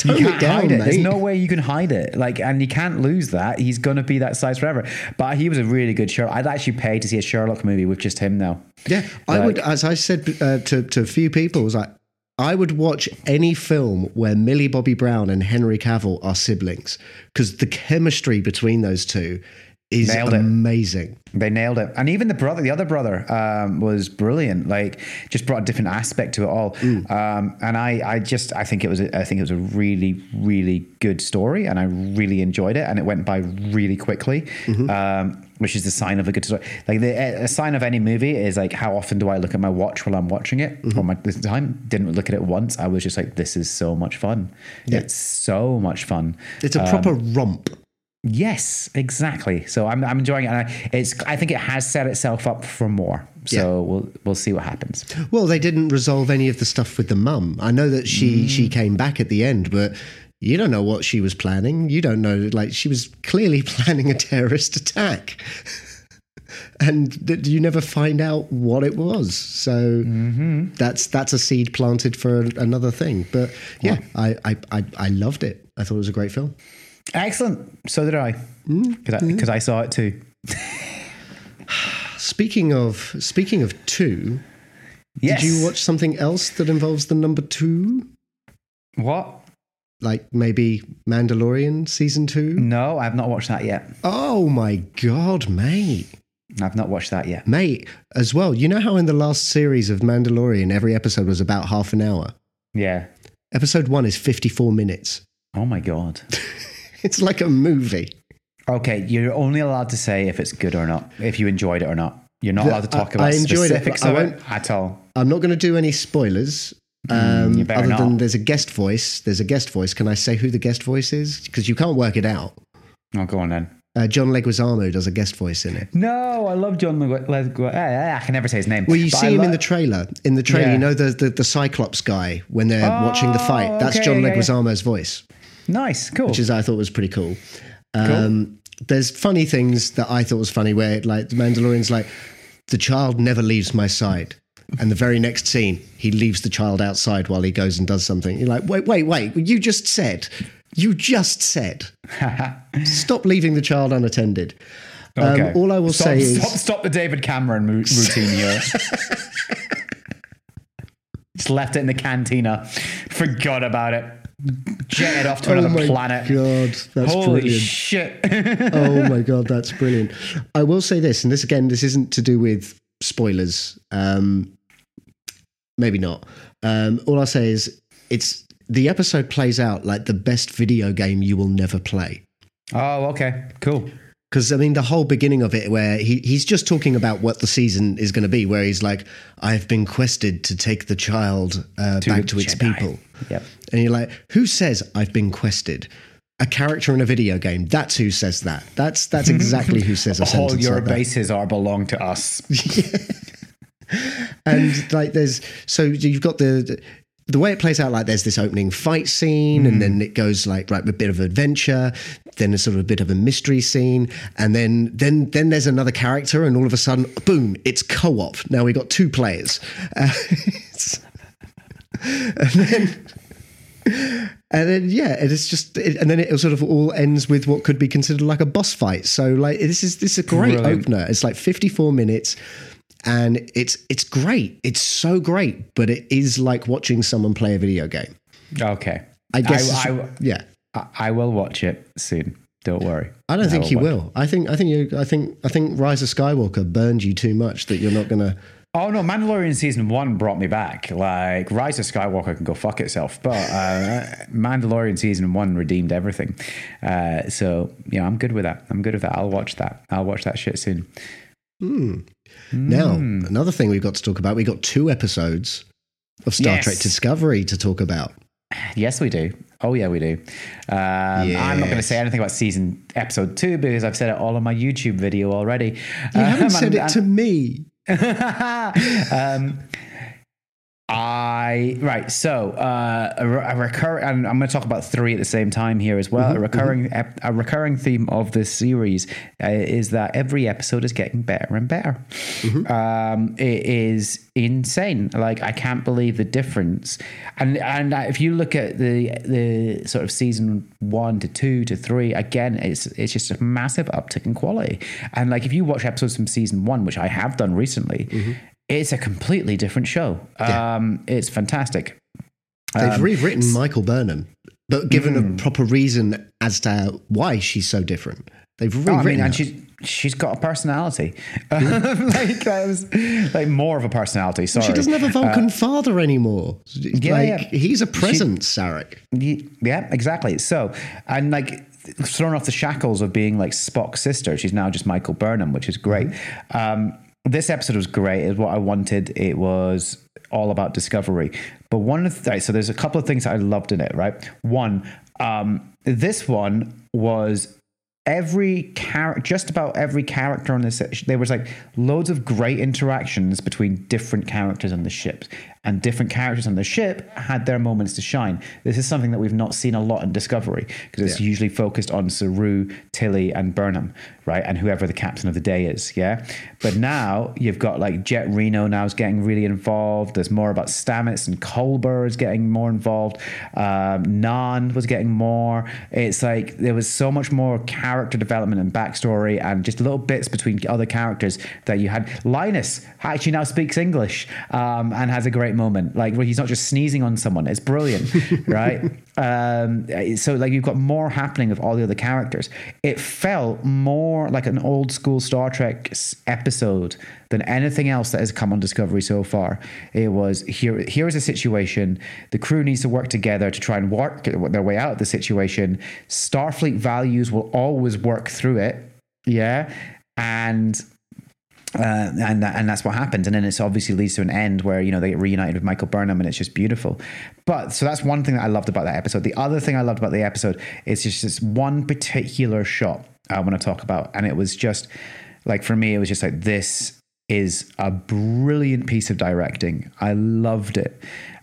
S2: You can't
S1: down,
S2: hide it. There's no way you can hide it. Like, and you can't lose that. He's gonna be that size forever. But he was a really good Sherlock. I'd actually pay to see a Sherlock movie with just him now.
S1: Yeah, I would, as I said uh, to to a few people, I was like, I would watch any film where Millie Bobby Brown and Henry Cavill are siblings because the chemistry between those two is
S2: Nailed it.
S1: amazing.
S2: They nailed it, and even the brother, the other brother, um, was brilliant. Like, just brought a different aspect to it all. Um, and I, I just, I think it was, a, I think it was a really, really good story, and I really enjoyed it, and it went by really quickly, um, which is the sign of a good story. Like, the a sign of any movie is like, how often do I look at my watch while I'm watching it? Mm-hmm. Or my this time didn't look at it once. I was just like, this is so much fun. It's so much fun.
S1: It's a proper um, romp.
S2: Yes, exactly. So I'm, I'm enjoying it. And I, it's I think it has set itself up for more. So we'll we'll see what happens.
S1: Well, they didn't resolve any of the stuff with the mum. I know that she mm. she came back at the end, but you don't know what she was planning. You don't know, like she was clearly planning a terrorist attack, and th- you never find out what it was. So mm-hmm. that's that's a seed planted for another thing. But yeah, I, I I I loved it. I thought it was a great film.
S2: Excellent. So did I mm, because I, mm. 'cause I saw it too.
S1: Speaking of speaking of two,
S2: Yes.
S1: did you watch something else that involves the number two?
S2: what?
S1: Like maybe Mandalorian season two?
S2: No, I've not watched that yet.
S1: Oh my god, mate.
S2: I've not watched that yet.
S1: Mate, as well, you know how in the last series of Mandalorian, every episode was about half an hour?
S2: Yeah.
S1: Episode one is 54 minutes.
S2: Oh my god.
S1: It's like a movie.
S2: Okay, you're only allowed to say if it's good or not, if you enjoyed it or not. You're not
S1: The-
S2: allowed to talk
S1: I-
S2: about
S1: I enjoyed it, I won't-
S2: it at all.
S1: I'm not going to do any spoilers. Um,
S2: Mm, better
S1: other than there's a guest voice. There's a guest voice. Can I say who the guest voice is? Because you can't work it out.
S2: Oh, go on then.
S1: Uh, John Leguizamo does a guest voice in it.
S2: No, I love John. Leguizamo. Legu- eh, I can never say his name.
S1: Well, you see
S2: I
S1: him
S2: lo-
S1: in the trailer. In the trailer,
S2: Yeah.
S1: you know the, the the Cyclops guy when they're watching the fight. That's
S2: okay,
S1: John
S2: yeah, yeah.
S1: Leguizamo's voice.
S2: Nice, cool.
S1: which is I thought was pretty cool. Um, There's funny things that I thought was funny where like the Mandalorian's like the child never leaves my side, and the very next scene he leaves the child outside while he goes and does something. You're like, wait, wait, wait! You just said, you just said, stop leaving the child unattended.
S2: Okay.
S1: Um, all I will
S2: stop,
S1: say is,
S2: stop, stop the David Cameron routine here. Just left it in the cantina, forgot about it, jetted off to
S1: oh
S2: another
S1: my
S2: planet.
S1: god, that's
S2: Holy
S1: brilliant.
S2: shit!
S1: oh my god, that's brilliant. I will say this, and this again, this isn't to do with spoilers. Um, maybe not. Um, all I'll say is it's the episode plays out like the best video game you will never play.
S2: oh, okay, cool.
S1: Because I mean, the whole beginning of it, where he, he's just talking about what the season is going to be, where he's like, "I've been quested to take the child uh, back
S2: the
S1: to its
S2: Jedi."
S1: people,"
S2: Yep.
S1: and you're like, "Who says I've been quested?" A character in a video game. That's who says that. That's that's exactly who says a
S2: All your
S1: like that.
S2: bases are belong to us.
S1: and like there's so you've got the the way it plays out, like there's this opening fight scene, and then it goes like right, a bit of adventure, then a sort of a bit of a mystery scene, and then then then there's another character, and all of a sudden, boom, it's co-op. Now we got two players, uh, and then. And then yeah, it is just, it, and then it sort of all ends with what could be considered like a boss fight. So like this is this is a great
S2: Brilliant.
S1: opener. It's like 54 minutes and it's it's great. It's so great, but it is like watching someone play a video game.
S2: Okay.
S1: I guess.
S2: I,
S1: it's- yeah,
S2: I, I will watch it soon. Don't worry.
S1: I don't think
S2: will
S1: you
S2: watch
S1: will. I think I think you. I think I think Rise of Skywalker burned you too much that you're not gonna.
S2: Oh no, Mandalorian season one brought me back. Like Rise of Skywalker can go fuck itself, but uh, Mandalorian season one redeemed everything. Uh, so yeah, I'm good with that. I'm good with that. I'll watch that. I'll watch that shit soon.
S1: Now
S2: Hmm.
S1: another thing we've got to talk about. we've got two episodes of Star
S2: Yes.
S1: Trek Discovery to talk about.
S2: Yes, we do. Oh yeah, we do. Um, I'm not going to say anything about season episode two because I've said it all on my YouTube video already.
S1: You haven't
S2: Um,
S1: said it to me.
S2: um, I right. So uh, a, a recur, and I'm going to talk about three at the same time here as well. a recurring, ep- a recurring theme of this series uh, is that every episode is getting better and better. Um, it is insane. Like I can't believe the difference. And and if you look at the the sort of season one to two to three, again, it's it's just a massive uptick in quality. And like if you watch episodes from season one, which I have done recently. It's a completely different show.
S1: Yeah.
S2: Um, it's fantastic.
S1: They've
S2: Um,
S1: rewritten Michael Burnham, but given
S2: Hmm.
S1: a proper reason as to why she's so different. They've
S2: Oh,
S1: rewritten
S2: I mean,
S1: her.
S2: and she's she's got a personality, like that was like more of a personality. Sorry,
S1: She doesn't have a Vulcan father anymore.
S2: yeah,
S1: like,
S2: yeah.
S1: He's a presence, Sarek.
S2: Yeah, exactly. So, and like thrown off the shackles of being like Spock's sister, she's now just Michael Burnham, which is great. Um, this episode was great. It was what I wanted. It was all about discovery. But one of the, so there's a couple of things I loved in it, right? One, um, this one was every character just about every character on this there was like loads of great interactions between different characters on the ship and different characters on the ship had their moments to shine this is something that we've not seen a lot in discovery because it's
S1: Yeah.
S2: usually focused on saru tilly and burnham right? And whoever the captain of the day is yeah? But now you've got like jet reno now is getting really involved. There's more about stamets and Culber is getting more involved. Um, Nhan was getting more. It's like there was so much more character development and backstory and just little bits between other characters that you had. Linus actually now speaks english um, and has a great moment. Like where he's not just sneezing on someone. It's brilliant right um, so like you've got more happening of all the other characters. It felt more like an old school star trek episode than anything else that has come on discovery so far. It was here here is a situation. The crew needs to work together to try and work their way out of the situation. Starfleet values will always work through it. Yeah? And uh, and and that's what happens. And then it's obviously leads to an end where you know they get reunited with Michael Burnham, and it's just beautiful. But so that's one thing that I loved about that episode. The other thing I loved about the episode is just this one particular shot I want to talk about, and it was just like for me, it was just like this is a brilliant piece of directing. I loved it.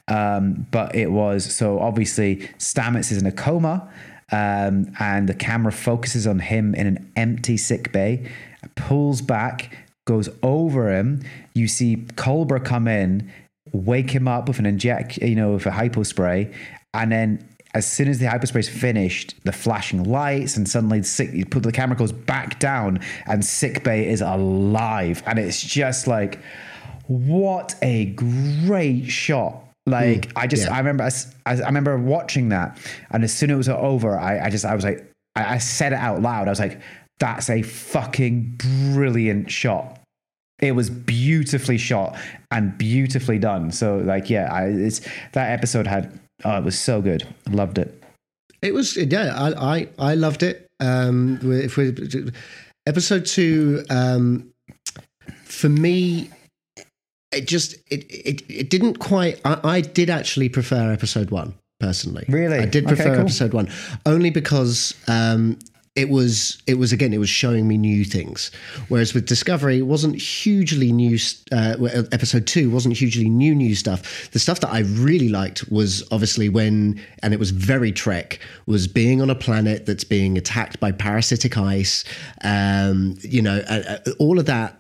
S2: Um, but it was so obviously Stamets is in a coma, um, and the camera focuses on him in an empty sick bay, pulls back, goes over him. You see Culber come in, wake him up with an inject, you know, with a hypo spray, and then as soon as the hypospray is finished, the flashing lights, and suddenly the, sick, you put the camera goes back down, and sick bay is alive, and it's just like, what a great shot! Like hmm. I just,
S1: yeah.
S2: I remember, I remember watching that, and as soon as it was over, I, I just, I was like, I, I said it out loud. I was like, that's a fucking brilliant shot it was beautifully shot and beautifully done. So like, yeah, I, it's that episode had, oh, it was so good. Loved it.
S1: It was yeah, I I, I loved it. Um, if we episode two, um, for me, it just it it, it didn't quite. I, I did actually prefer episode one personally.
S2: Really?
S1: I did
S2: Okay,
S1: prefer
S2: cool.
S1: episode one only because um, it was it was again it was showing me new things. Whereas with discovery it wasn't hugely new uh, episode 2 wasn't hugely new new stuff. The stuff that i really liked was obviously when and it was very trek was being on a planet that's being attacked by parasitic ice um, you know uh, all of that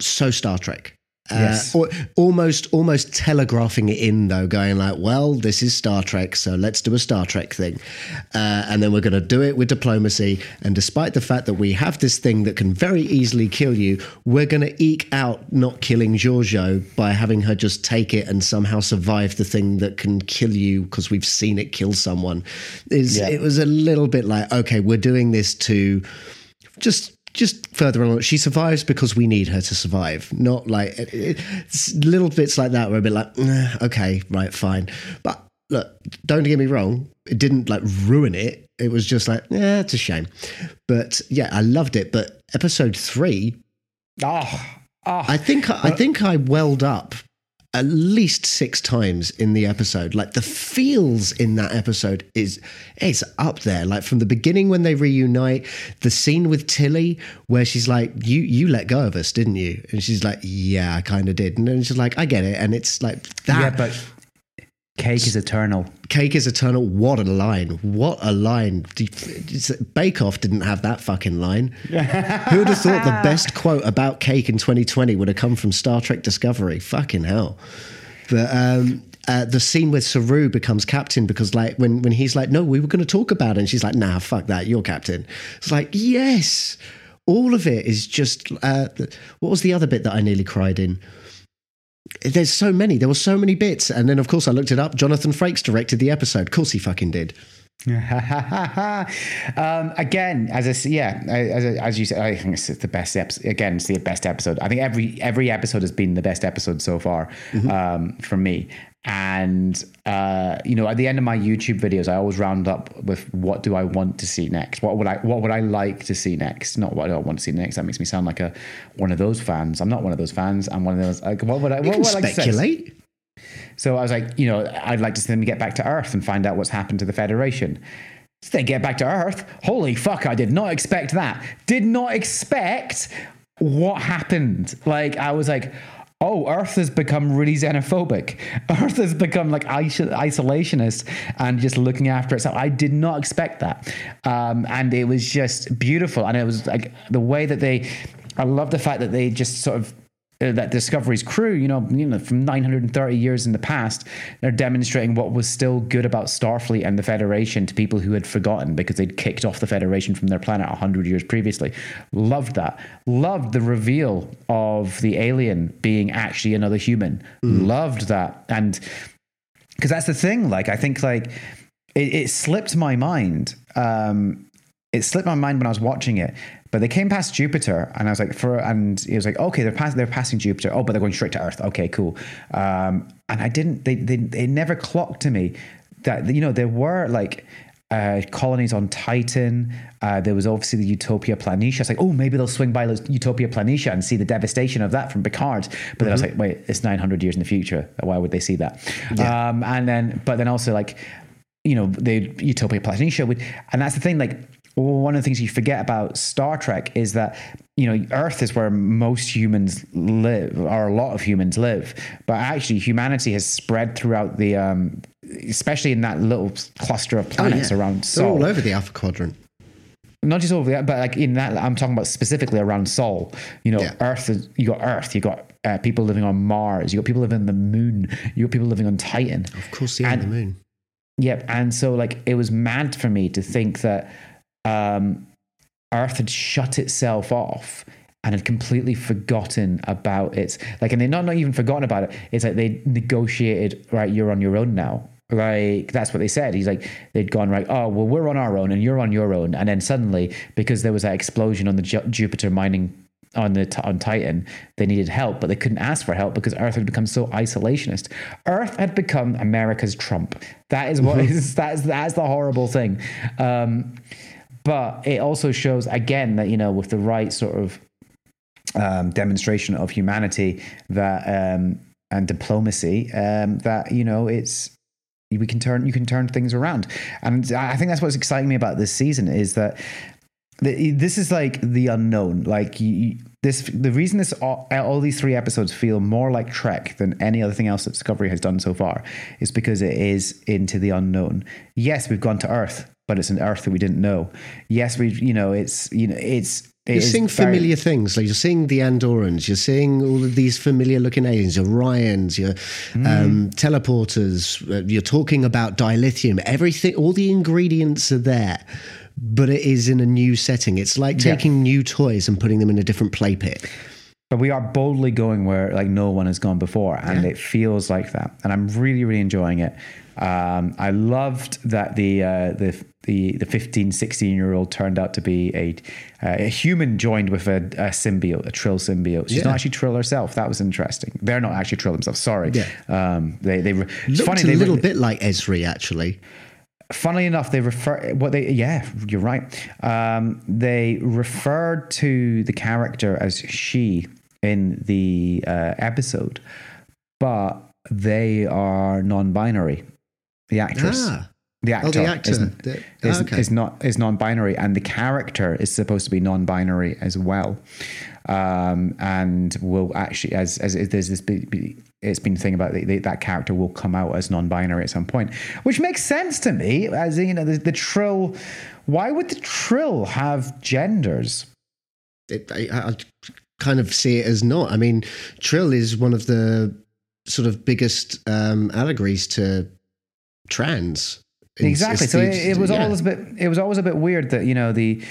S1: so star trek Yes. Uh, or, almost almost telegraphing it in though going like well this is star trek so let's do a star trek thing uh, and then we're going to do it with diplomacy and despite the fact that we have this thing that can very easily kill you we're going to eke out not killing Georgiou by having her just take it and somehow survive the thing that can kill you because we've seen it kill someone is yeah. it was a little bit like okay we're doing this to just just further along, she survives because we need her to survive. Not like it, little bits like that where a bit like, okay, right, fine. But look, don't get me wrong, it didn't like ruin it. It was just like, yeah, it's a shame. But yeah, I loved it. But episode three,
S2: oh, oh.
S1: I think I think I welled up at least six times in the episode. Like the feels in that episode is it's up there. Like from the beginning when they reunite, the scene with Tilly where she's like, "You you let go of us, didn't you?" And she's like, "Yeah, I kind of did." And then she's like, "I get it." And it's like that.
S2: Yeah, but Cake is eternal.
S1: Cake is eternal. What a line! What a line! Bake Off didn't have that fucking line. Who would have thought the best quote about cake in 2020 would have come from Star Trek Discovery? Fucking hell! But um, uh, the scene with Saru becomes captain because, like, when when he's like, "No, we were going to talk about it," and she's like, "Nah, fuck that, you're captain." It's like, yes, all of it is just. Uh, what was the other bit that I nearly cried in? There's so many. There were so many bits, and then of course I looked it up. Jonathan Frakes directed the episode. Of course he fucking did.
S2: um, again, as I yeah, as, as you said, I think it's the best episode. Again, it's the best episode. I think every every episode has been the best episode so far mm-hmm. um, for me. And uh, you know, at the end of my YouTube videos, I always round up with what do I want to see next? What would I what would I like to see next? Not what do I want to see next. That makes me sound like a one of those fans. I'm not one of those fans. I'm one of those. Like, what would I?
S1: You
S2: what would
S1: I like speculate.
S2: So I was like, you know, I'd like to see them get back to Earth and find out what's happened to the Federation. So they get back to Earth. Holy fuck! I did not expect that. Did not expect what happened. Like I was like oh, Earth has become really xenophobic. Earth has become like isolationist and just looking after itself. I did not expect that. Um, and it was just beautiful. And it was like the way that they, I love the fact that they just sort of that Discovery's crew, you know, you know, from 930 years in the past, they're demonstrating what was still good about Starfleet and the Federation to people who had forgotten because they'd kicked off the Federation from their planet 100 years previously. Loved that. Loved the reveal of the alien being actually another human. Mm. Loved that. And because that's the thing, like, I think, like, it, it slipped my mind. Um, it slipped my mind when I was watching it but they came past Jupiter, and I was like, for and it was like, okay, they're passing, they're passing Jupiter. Oh, but they're going straight to Earth. Okay, cool. Um, and I didn't, they, they, they never clocked to me that you know there were like uh, colonies on Titan. Uh, there was obviously the Utopia Planitia. It's like, oh, maybe they'll swing by those Utopia Planitia and see the devastation of that from Picard. But mm-hmm. then I was mm-hmm. like, wait, it's 900 years in the future. Why would they see that? Yeah. Um, and then, but then also like, you know, the Utopia Planitia would, and that's the thing, like, one of the things you forget about Star Trek is that you know Earth is where most humans live, or a lot of humans live. But actually, humanity has spread throughout the, um, especially in that little cluster of planets oh, yeah. around
S1: Sol. It's all over the Alpha Quadrant.
S2: Not just over that, but like in that, I'm talking about specifically around Sol. You know, yeah. Earth. Is, you got Earth. You got uh, people living on Mars. You got people living on the Moon. You got people living on Titan.
S1: Of course, yeah, and, the Moon.
S2: Yep. And so, like, it was mad for me to think that um, Earth had shut itself off and had completely forgotten about it. like, and they not not even forgotten about it. It's like they negotiated. Right, you're on your own now. Like that's what they said. He's like they'd gone right. Oh well, we're on our own and you're on your own. And then suddenly, because there was that explosion on the Ju- Jupiter mining on the on Titan, they needed help, but they couldn't ask for help because Earth had become so isolationist. Earth had become America's Trump. That is what is that's that's the horrible thing. Um, but it also shows again that you know with the right sort of um, demonstration of humanity that um, and diplomacy um, that you know it's we can turn you can turn things around and i think that's what's exciting me about this season is that the, this is like the unknown. Like you, this, the reason this all, all these three episodes feel more like Trek than any other thing else that Discovery has done so far is because it is into the unknown. Yes, we've gone to Earth, but it's an Earth that we didn't know. Yes, we, you know, it's you know, it's it
S1: You're seeing
S2: very-
S1: familiar things. Like you're seeing the Andorians. You're seeing all of these familiar looking aliens. Your Orions. Your
S2: Mm.
S1: um, teleporters. uh, You're talking about dilithium. Everything. All the ingredients are there, but it is in a new setting. It's like
S2: Yeah.
S1: taking new toys and putting them in a different play pit.
S2: But we are boldly going where like no one has gone before, and it feels like that. And I'm really, really enjoying it. Um, I loved that the uh, the the the 15, 16 year old turned out to be a uh, a human joined with a, a symbiote, a Trill symbiote. She's
S1: Yeah.
S2: not actually Trill herself. That was interesting. They're not actually Trill themselves. Sorry.
S1: Yeah.
S2: Um, they they re-
S1: Looked
S2: funny.
S1: a
S2: They
S1: little
S2: re-
S1: bit like Ezri, actually.
S2: funnily enough, they refer what they yeah, you're right. Um, they referred to the character as she in the uh, episode, but they are non-binary. The actress,
S1: Ah.
S2: the actor,
S1: Oh, the actor.
S2: isn't-
S1: The-
S2: is,
S1: okay.
S2: is not is non-binary, and the character is supposed to be non-binary as well. Um, and will actually, as as there's this, be- it's been thing about the, the, that character will come out as non-binary at some point, which makes sense to me. As you know, the, the trill. Why would the trill have genders?
S1: it, I, I kind of see it as not. I mean, Trill is one of the sort of biggest um, allegories to trans.
S2: Exactly.
S1: it's
S2: So
S1: the-
S2: it, it was
S1: yeah.
S2: always a bit. It was always a bit weird that you know the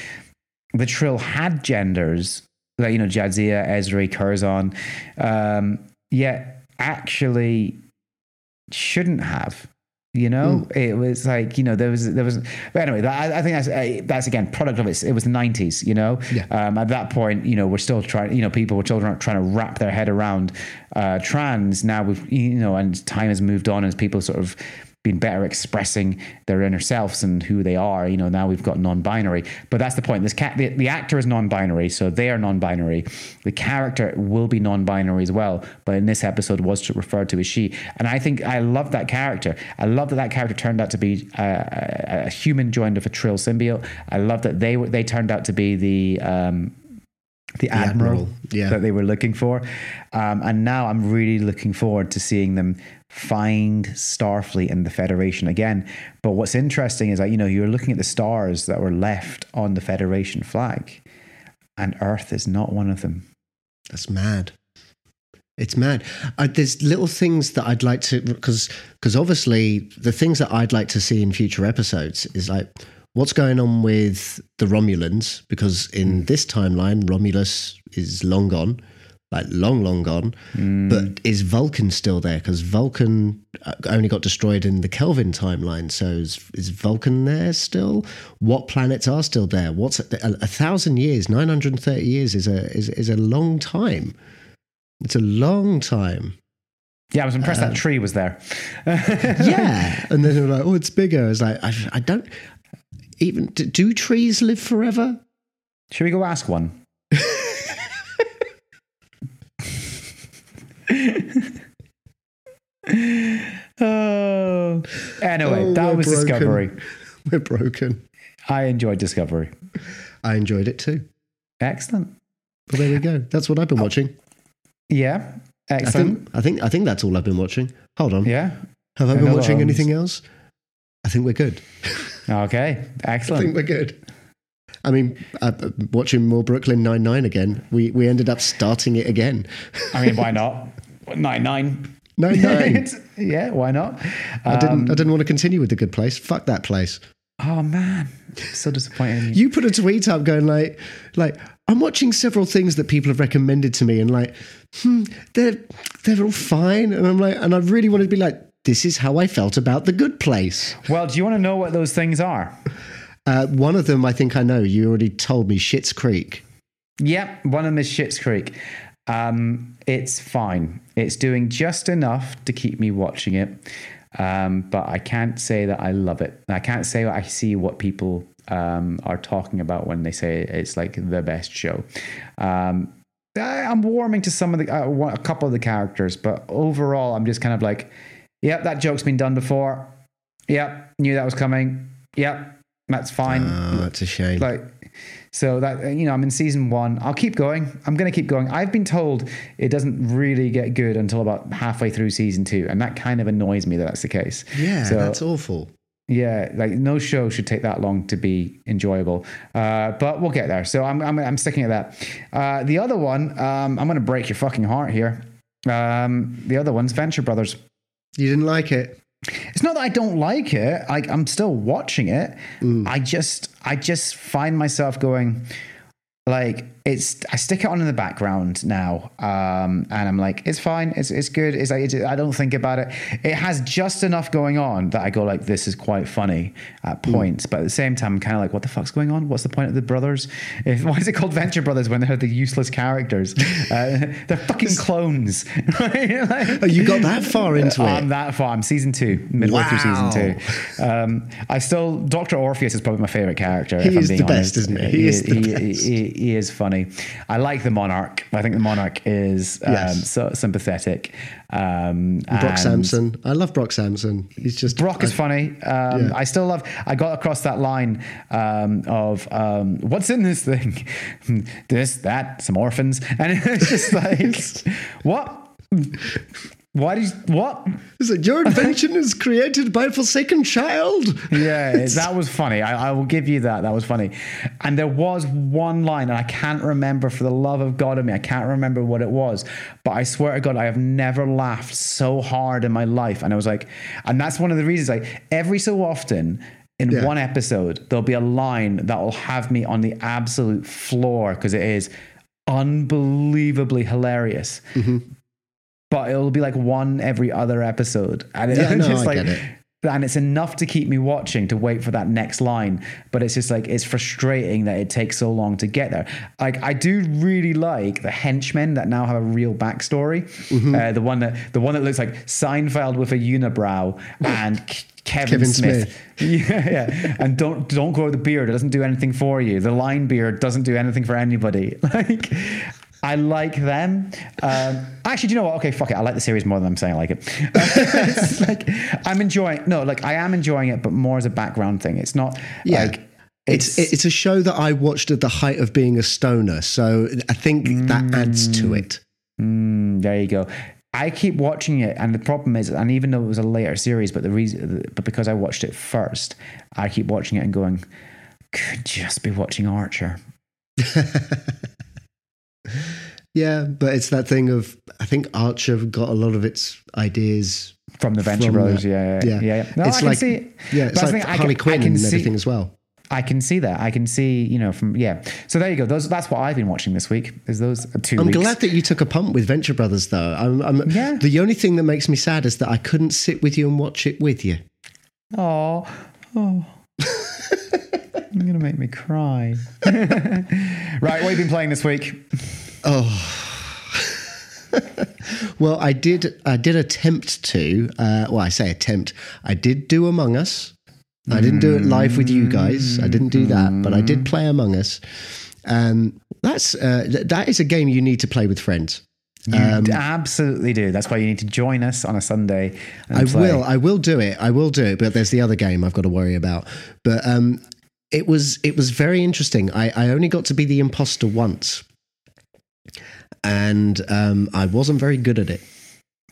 S2: the trill had genders, like you know Jadzia, Ezri, Curzon, um, yet actually shouldn't have. You know,
S1: Hmm.
S2: it was like you know there was there was. But anyway, that, I, think that's uh, that's again product of it. It was the nineties. You know,
S1: Yeah.
S2: um, at that point, you know, we're still trying. You know, people were still trying to wrap their head around uh, trans. Now we've you know, and time has moved on as people sort of been better expressing their inner selves and who they are. You know, now we've got non-binary. But that's the point. This cat, the, the actor is non-binary, so they are non-binary. The character will be non-binary as well. But in this episode, was to refer to as she. And I think I love that character. I love that that character turned out to be a, a, a human joined with a Trill symbiote. I love that they were they turned out to be the. Um, the admiral,
S1: admiral, yeah.
S2: that they were looking for. Um, and now I'm really looking forward to seeing them find Starfleet and the Federation again. But what's interesting is that, you know, you're looking at the stars that were left on the Federation flag, and Earth is not one of them.
S1: That's mad. It's mad. I, there's little things that I'd like to because because obviously the things that I'd like to see in future episodes is like what's going on with the Romulans because in hmm. this timeline Romulus is long gone, like long long gone. Hmm. But is Vulcan still there? Because Vulcan uh, only got destroyed in the Kelvin timeline. So is, is Vulcan there still? What planets are still there? What's a, a thousand years? Nine hundred and thirty years is a is, is a long time. It's a long time.
S2: Yeah, I was impressed that um, tree was there.
S1: Yeah. and then they're like, oh, it's bigger. It's like, I, I don't even, do, do trees live forever?
S2: Should we go ask one? oh. Anyway,
S1: Oh,
S2: that was
S1: broken.
S2: Discovery.
S1: We're broken.
S2: I enjoyed Discovery.
S1: I enjoyed it too.
S2: Excellent.
S1: Well, there we go. That's what I've been oh. watching.
S2: Yeah.
S1: I
S2: Excellent.
S1: think, I think, I think that's all I've been watching. Hold on.
S2: yeah.
S1: Have I
S2: I
S1: been watching anything else? I think we're good.
S2: Okay. Excellent.
S1: I think we're good. I mean, uh, watching more Brooklyn Nine Nine again. We we ended up starting it again.
S2: I mean, why not? Nine nine.
S1: Nine Nine.
S2: Yeah, why not?
S1: I
S2: Um,
S1: didn't. I didn't want to continue with the good place. Fuck that place.
S2: oh man, so disappointing. you.
S1: You put a tweet up going like, like I'm watching several things that people have recommended to me, and like, hmm, they're they're all fine, and I'm like, and I really wanted to be like, this is how I felt about the good place.
S2: Well, do you want to know what those things are?
S1: Uh, one of them, I think I know. You already told me, Schitt's Creek.
S2: Yep, one of them is Schitt's Creek. Um, it's fine. It's doing just enough to keep me watching it, um, but I can't say that I love it. I can't say I see what people um, are talking about when they say it's like the best show. Um, I'm warming to some of the uh, a couple of the characters, but overall, I'm just kind of like, yep, that joke's been done before. Yep, knew that was coming. Yep, that's fine
S1: Oh, that's a shame.
S2: like So that you know, I'm in season one. I'll keep going. I'm going to keep going. I've been told it doesn't really get good until about halfway through season two, and that kind of annoys me that that's the case.
S1: Yeah,
S2: So-
S1: that's awful.
S2: Yeah, like no show should take that long to be enjoyable, uh, but we'll get there. So I'm I'm, I'm sticking at that. Uh, the other one, um, I'm going to break your fucking heart here. Um, the other one's Venture Brothers.
S1: You didn't like it.
S2: It's not that I don't like it. Like I'm still watching it. Mm. I just I just find myself going like it's I stick it on in the background now, um, and I'm like it's fine, it's it's good. It's like it's, I don't think about it. It has just enough going on that I go like this is quite funny at points, but at the same time I'm kind of like what the fuck's going on? What's the point of the brothers? If, why is it called Venture Brothers when they're the useless characters? Uh, they're fucking clones. right? Like-
S1: Oh, you got that far into it.
S2: I'm that far. I'm season two, midway through season two. Um, I still Doctor Orpheus is probably my favorite character.
S1: He
S2: if I'm
S1: is
S2: being
S1: the best,
S2: honest.
S1: isn't he? He is the
S2: he,
S1: best.
S2: He, he is funny. I like the Monarch. I think the Monarch is um,
S1: Yes.
S2: so sympathetic. Um,
S1: Brock Samson. I love Brock Samson. He's just
S2: Brock is funny. Um,
S1: Yeah.
S2: I still love. I got across that line um, of um, what's in this thing, this, that, some orphans, and it's just like what. Why did you, what?
S1: Is it your invention is created by a forsaken child?
S2: Yeah, that was funny. I, I will give you that. That was funny. And there was one line, and I can't remember for the love of God of me, I can't remember what it was. But I swear to God, I have never laughed so hard in my life. And I was like, and that's one of the reasons, like, every so often, in
S1: Yeah.
S2: one episode, there'll be a line that will have me on the absolute floor because it is unbelievably hilarious.
S1: Mm-hmm.
S2: But it'll be like one every other episode. And
S1: Yeah,
S2: it's
S1: no,
S2: just
S1: I
S2: like,
S1: it.
S2: and it's enough to keep me watching to wait for that next line but it's just like it's frustrating that it takes so long to get there like i do really like the henchmen that now have a real backstory
S1: Mm-hmm.
S2: uh, the one that the one that looks like seinfeld with a unibrow and Kevin,
S1: Kevin
S2: Smith. Yeah, yeah. And don't don't grow the beard. It doesn't do anything for you. The line beard doesn't do anything for anybody. Like I like them. Um, actually, do you know what? Okay, fuck it. I like the series more than I'm saying I like it. it's like I'm enjoying. No, like I am enjoying it, but more as a background thing. It's not
S1: Yeah.
S2: like
S1: It's it's a show that I watched at the height of being a stoner, so I think that adds to it.
S2: Mm, there you go. I keep watching it, and the problem is, and even though it was a later series, but the reason, but because I watched it first, I keep watching it and going, could just be watching Archer.
S1: Yeah, but it's that thing of I think Archer got a lot of its ideas.
S2: From the Venture
S1: that.
S2: yeah, yeah, yeah. yeah. No,
S1: it's
S2: I can
S1: like
S2: see. it.
S1: yeah, it's
S2: But I
S1: like Harley
S2: can- I
S1: Quinn
S2: can
S1: and
S2: see-
S1: everything as well.
S2: I can see that. I can see, you know, from yeah. So there you go. Those that's what I've been watching this week. Is those 2
S1: I'm
S2: weeks?
S1: glad that you took a pump with Venture Brothers, though. I'm, I'm,
S2: Yeah.
S1: The only thing that makes me sad is that I couldn't sit with you and watch it with you.
S2: Oh. You're gonna make me cry. right, what have you been playing this week? Oh.
S1: well, I did. I did attempt to. Uh, well, I say attempt. I did do Among Us. I didn't do it live with you guys. I didn't do that, but I did play Among Us. Um, that's uh, th- that is a game you need to play with friends.
S2: You absolutely do. That's why you need to join us on a Sunday. and
S1: I
S2: play.
S1: will. I will do it. I will do it. But there's the other game I've got to worry about. But um, it was it was very interesting. I, I only got to be the imposter once, and um, I wasn't very good at it.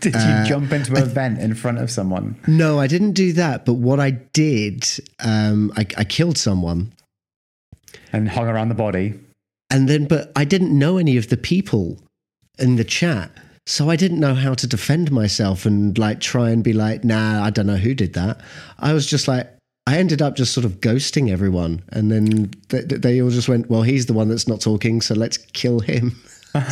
S2: Did you
S1: Uh,
S2: jump into an event in front of someone?
S1: No, I didn't do that. But what I did, um, I, I killed someone,
S2: and hung around the body.
S1: and then but I didn't know any of the people in the chat. So I didn't know how to defend myself and like try and be like, nah, I don't know who did that. I was just like, I ended up just sort of ghosting everyone, and then they, they all just went, well, he's the one that's not talking, so let's kill him. and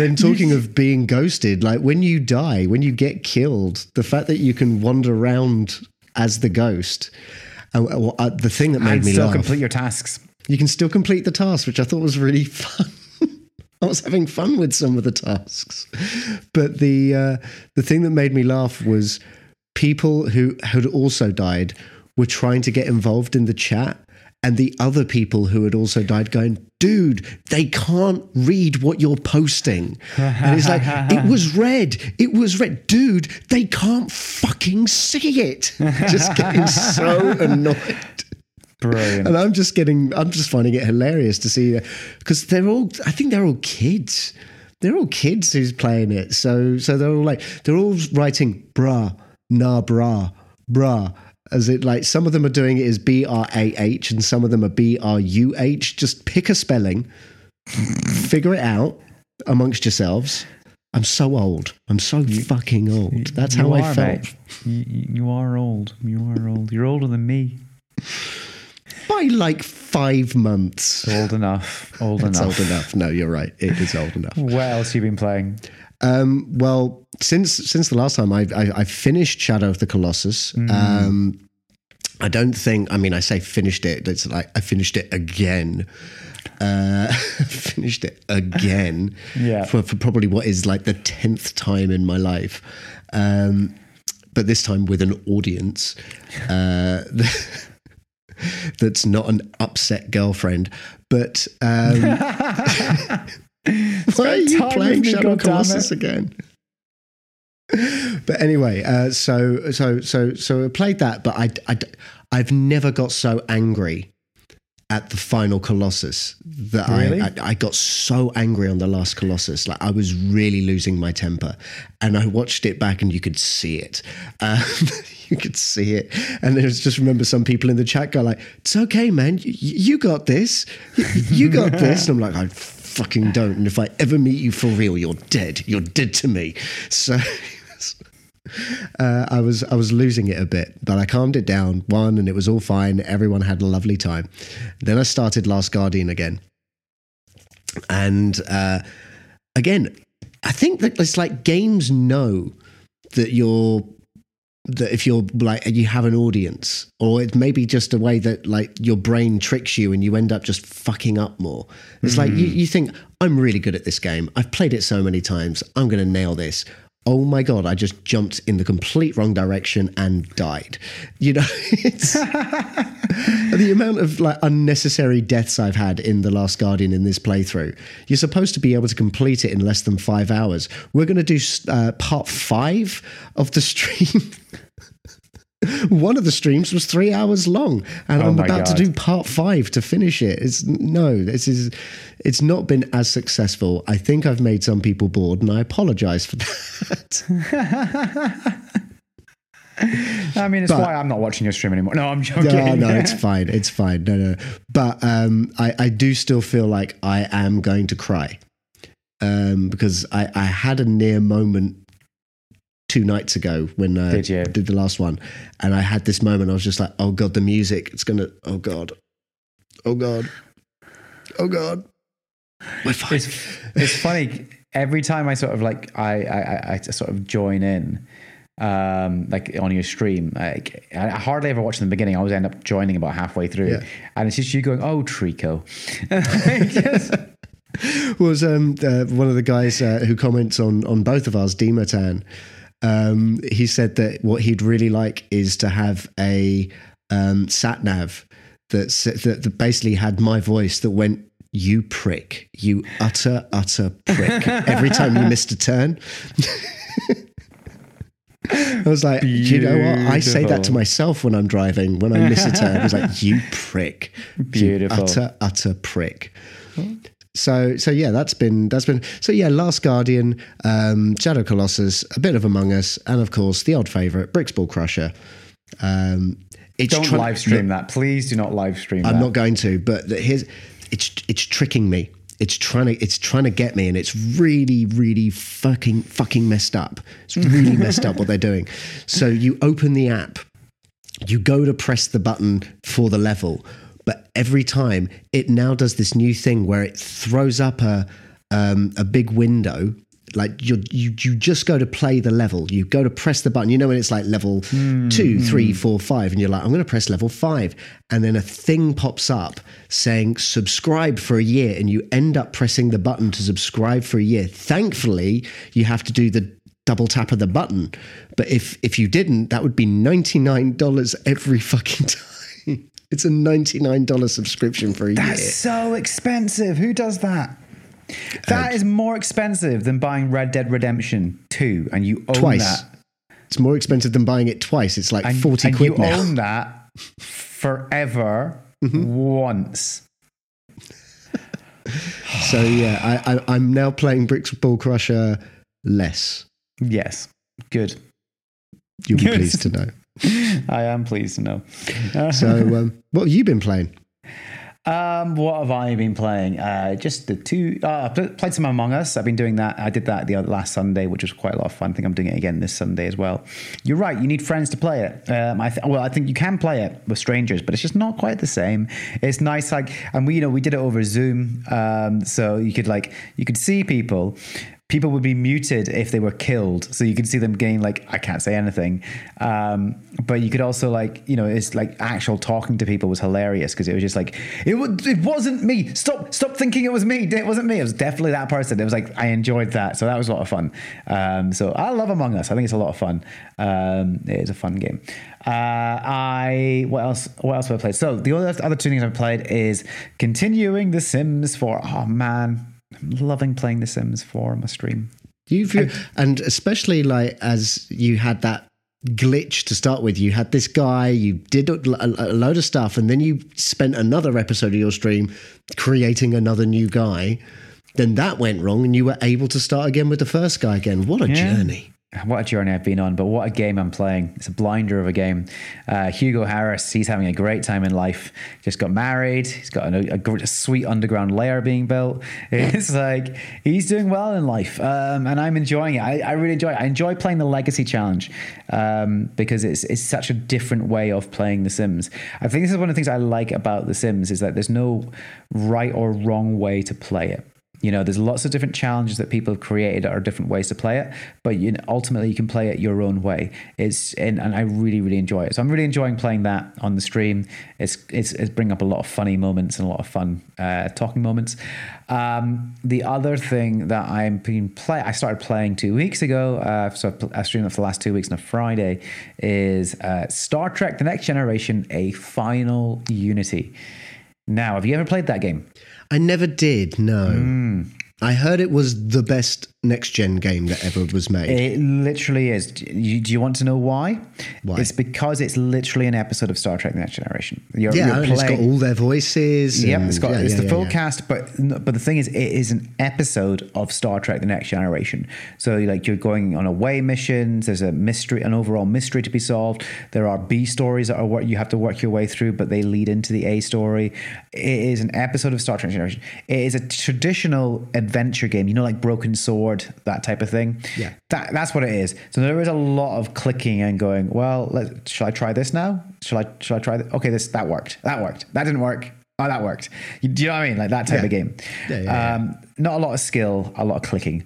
S1: then talking of being ghosted, like when you die, when you get killed, the fact that you can wander around as the ghost, uh, uh, the thing that made
S2: and
S1: me
S2: still
S1: laugh
S2: complete your tasks.
S1: you can still complete the task, which I thought was really fun. I was having fun with some of the tasks, but the uh, the thing that made me laugh was people who had also died were trying to get involved in the chat, and the other people who had also died going, "Dude, they can't read what you're posting," and it's like it was red, it was red, dude, they can't fucking see it. Just getting so annoyed.
S2: Brilliant.
S1: And I'm just getting, I'm just finding it hilarious to see because they're all, I think they're all kids. They're all kids who's playing it. So, so they're all like, they're all writing brah, nah, brah, brah. As it like, some of them are doing it as B R A H and some of them are B R U H. Just pick a spelling, figure it out amongst yourselves. I'm so old. I'm so fucking old. That's
S2: You
S1: how I
S2: are,
S1: felt.
S2: You, you are old. You are old. You're older than me.
S1: By like five months.
S2: Old enough. Old enough.
S1: old enough. No, you're right. It is old enough.
S2: What else have you been playing?
S1: Um, well, since since the last time I, I, I finished Shadow of the Colossus, um, I don't think. I mean, I say finished it. It's like I finished it again. Uh, finished it again.
S2: Yeah.
S1: For, for probably what is like the tenth time in my life. Um, but this time with an audience. Uh, that's not an upset girlfriend. But um, why are you playing Shadow. Colossus again? But anyway, uh, so so so so I played that, but I, I I've never got so angry at the final Colossus that
S2: Really?
S1: I, I I got so angry on the last Colossus, like I was really losing my temper, and I watched it back, and you could see it, um, you could see it, and was just remember some people in the chat go like, "It's okay, man, you, you got this, you, you got this," and I'm like, I fucking don't, and if I ever meet you for real, you're dead, you're dead to me. So. uh, I was I was losing it a bit, but I calmed it down. One, and it was all fine. Everyone had a lovely time. Then I started Last Guardian again, and uh, again, I think that it's like games know that you're that if you're like you have an audience, or it may be just a way that like your brain tricks you and you end up just fucking up more. It's like you, mm. you think I'm really good at this game. I've played it so many times. I'm going to nail this. Oh my god! I just jumped in the complete wrong direction and died. You know, it's the amount of like unnecessary deaths I've had in the Last Guardian in this playthrough. You're supposed to be able to complete it in less than five hours. We're going to do uh, part five of the stream. One of the streams was three hours long, and
S2: Oh
S1: I'm about to do part five to finish it. It's no, this is, it's not been as successful. I think I've made some people bored, and I apologize for that.
S2: I mean, it's
S1: But-
S2: why I'm not watching your stream anymore. No, I'm joking.
S1: No, no, it's fine. It's fine. No, no. But um, I, I do still feel like I am going to cry um, because I, I had a near moment two nights ago when uh,
S2: Did you?
S1: did the last one, and I had this moment. I was just like, "Oh God, the music! It's gonna! Oh God! Oh God! Oh God!" We're fine.
S2: it's, it's funny every time I sort of like I I, I, sort of join in um like on your stream like I hardly ever watch in the beginning I always end up joining about halfway through
S1: Yeah.
S2: and it's just you going oh Trico
S1: was um, uh, one of the guys uh, who comments on on both of ours, Dematan. Um, he said that what he'd really like is to have a um, sat nav that, that basically had my voice that went. You prick! You utter, utter prick! Every time you missed a turn, I was like, "Do you know what? I say that to myself when I'm driving. When I miss a turn, I was like, "You prick!
S2: Beautiful.
S1: You utter, utter prick!" So so yeah, that's been that's been so yeah. Last Guardian, um, Shadow Colossus, a bit of Among Us, and of course the old favorite, Bricks Ball Crusher. Um, it's
S2: don't
S1: try-
S2: live stream that please do not live stream
S1: I'm
S2: that
S1: not going to, but here's it's it's tricking me. It's trying to it's trying to get me, and it's really really fucking fucking messed up. It's really messed up what they're doing. So you open the app, you go to press the button for the level, but every time it now does this new thing where it throws up a um, a big window. Like you, you, you just go to play the level. You go to press the button. You know when it's like level two, three, four, five, and you're like, I'm going to press level five, and then a thing pops up saying subscribe for a year, and you end up pressing the button to subscribe for a year. Thankfully, you have to do the double tap of the button. But if if you didn't, that would be ninety nine dollars every fucking time. It's a ninety nine dollar subscription for a
S2: that's
S1: year.
S2: so expensive who does that That um, is more expensive than buying Red Dead Redemption 2 and you own
S1: Twice.
S2: that
S1: It's more expensive than buying it twice. It's like
S2: and,
S1: forty
S2: and
S1: quid
S2: you
S1: now.
S2: own that forever mm-hmm. once.
S1: So yeah, I, I, I'm now playing Bricks Ball Crusher less.
S2: Yes, good.
S1: You'll be pleased to know.
S2: I am pleased to know.
S1: So, um, what have you been playing?
S2: Um, what have I been playing? Uh, just the two. Uh, I pl- played some Among Us. I've been doing that. I did that the other, last Sunday, which was quite a lot of fun. I think I'm doing it again this Sunday as well. You're right. You need friends to play it. Um, I th- well, I think you can play it with strangers, but it's just not quite the same. It's nice, like, and we, you know, we did it over Zoom, um, so you could like you could see people. People would be muted if they were killed, so you could see them getting like I can't say anything. Um, but you could also like you know it's like actual talking to people was hilarious because it was just like it was it wasn't me. Stop stop thinking it was me. It wasn't me. It was definitely that person. It was like I enjoyed that, so that was a lot of fun. Um, so I love Among Us. I think it's a lot of fun. Um, it is a fun game. Uh, I what else? What else have I played? So the other other two things I've played is continuing The Sims 4. Oh man, I'm loving playing The Sims 4 on my stream.
S1: You've and especially like as you had that glitch to start with. You had this guy, you did a, a load of stuff, and then you spent another episode of your stream creating another new guy. Then that went wrong, and you were able to start again with the first guy again. What a
S2: Yeah.
S1: journey!
S2: What a journey I've been on, but what a game I'm playing. It's a blinder of a game. Uh, Hugo Harris, he's having a great time in life. Just got married. He's got a, a, a sweet underground lair being built. It's like he's doing well in life, um, and I'm enjoying it. I, I really enjoy it. I enjoy playing the Legacy Challenge um, because it's, it's such a different way of playing The Sims. I think this is one of the things I like about The Sims is that there's no right or wrong way to play it. You know, there's lots of different challenges that people have created are different ways to play it, but you know, ultimately you can play it your own way. It's and, and I really really enjoy it. So I'm really enjoying playing that on the stream. It's it's, it's bringing up a lot of funny moments and a lot of fun uh, talking moments. Um, the other thing that I'm been play I started playing two weeks ago. Uh, so I streamed it for the last two weeks on a Friday. Is uh, Star Trek: The Next Generation: A Final Unity. Now, have you ever played that game?
S1: I never did. No,
S2: Hmm.
S1: I heard it was the best next gen game that ever was made.
S2: It literally is. Do you, do you want to know why?
S1: Why?
S2: It's because it's literally an episode of Star Trek: The Next Generation. You're,
S1: yeah,
S2: you're
S1: it's got all their voices.
S2: Yep,
S1: and-
S2: it's got
S1: yeah,
S2: it's
S1: yeah,
S2: the
S1: yeah,
S2: full cast, but but the thing is, it is an episode of Star Trek: The Next Generation. So like you're going on away missions. There's a mystery, an overall mystery to be solved. There are B stories that are what you have to work your way through, but they lead into the A story. It is an episode of Star Trek: Generation. It is a traditional adventure game. You know, like Broken Sword, that type of thing.
S1: Yeah.
S2: That, that's what it is. So there is a lot of clicking and going. Well, let, shall I try this now? Shall I? Shall I try? Th- okay, this that worked. That worked. That didn't work. Oh, that worked. You, do you know what I mean? Like that type
S1: Yeah.
S2: of game.
S1: Yeah, yeah,
S2: um, Not a lot of skill, a lot of clicking.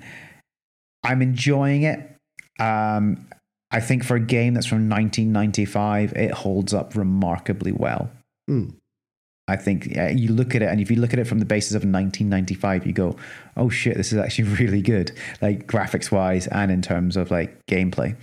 S2: I'm enjoying it. Um, I think for a game that's from 1995, it holds up remarkably well.
S1: Hmm.
S2: I think yeah, you look at it, and if you look at it from the basis of 1995, you go, "Oh shit, this is actually really good." Like graphics wise, and in terms of like gameplay,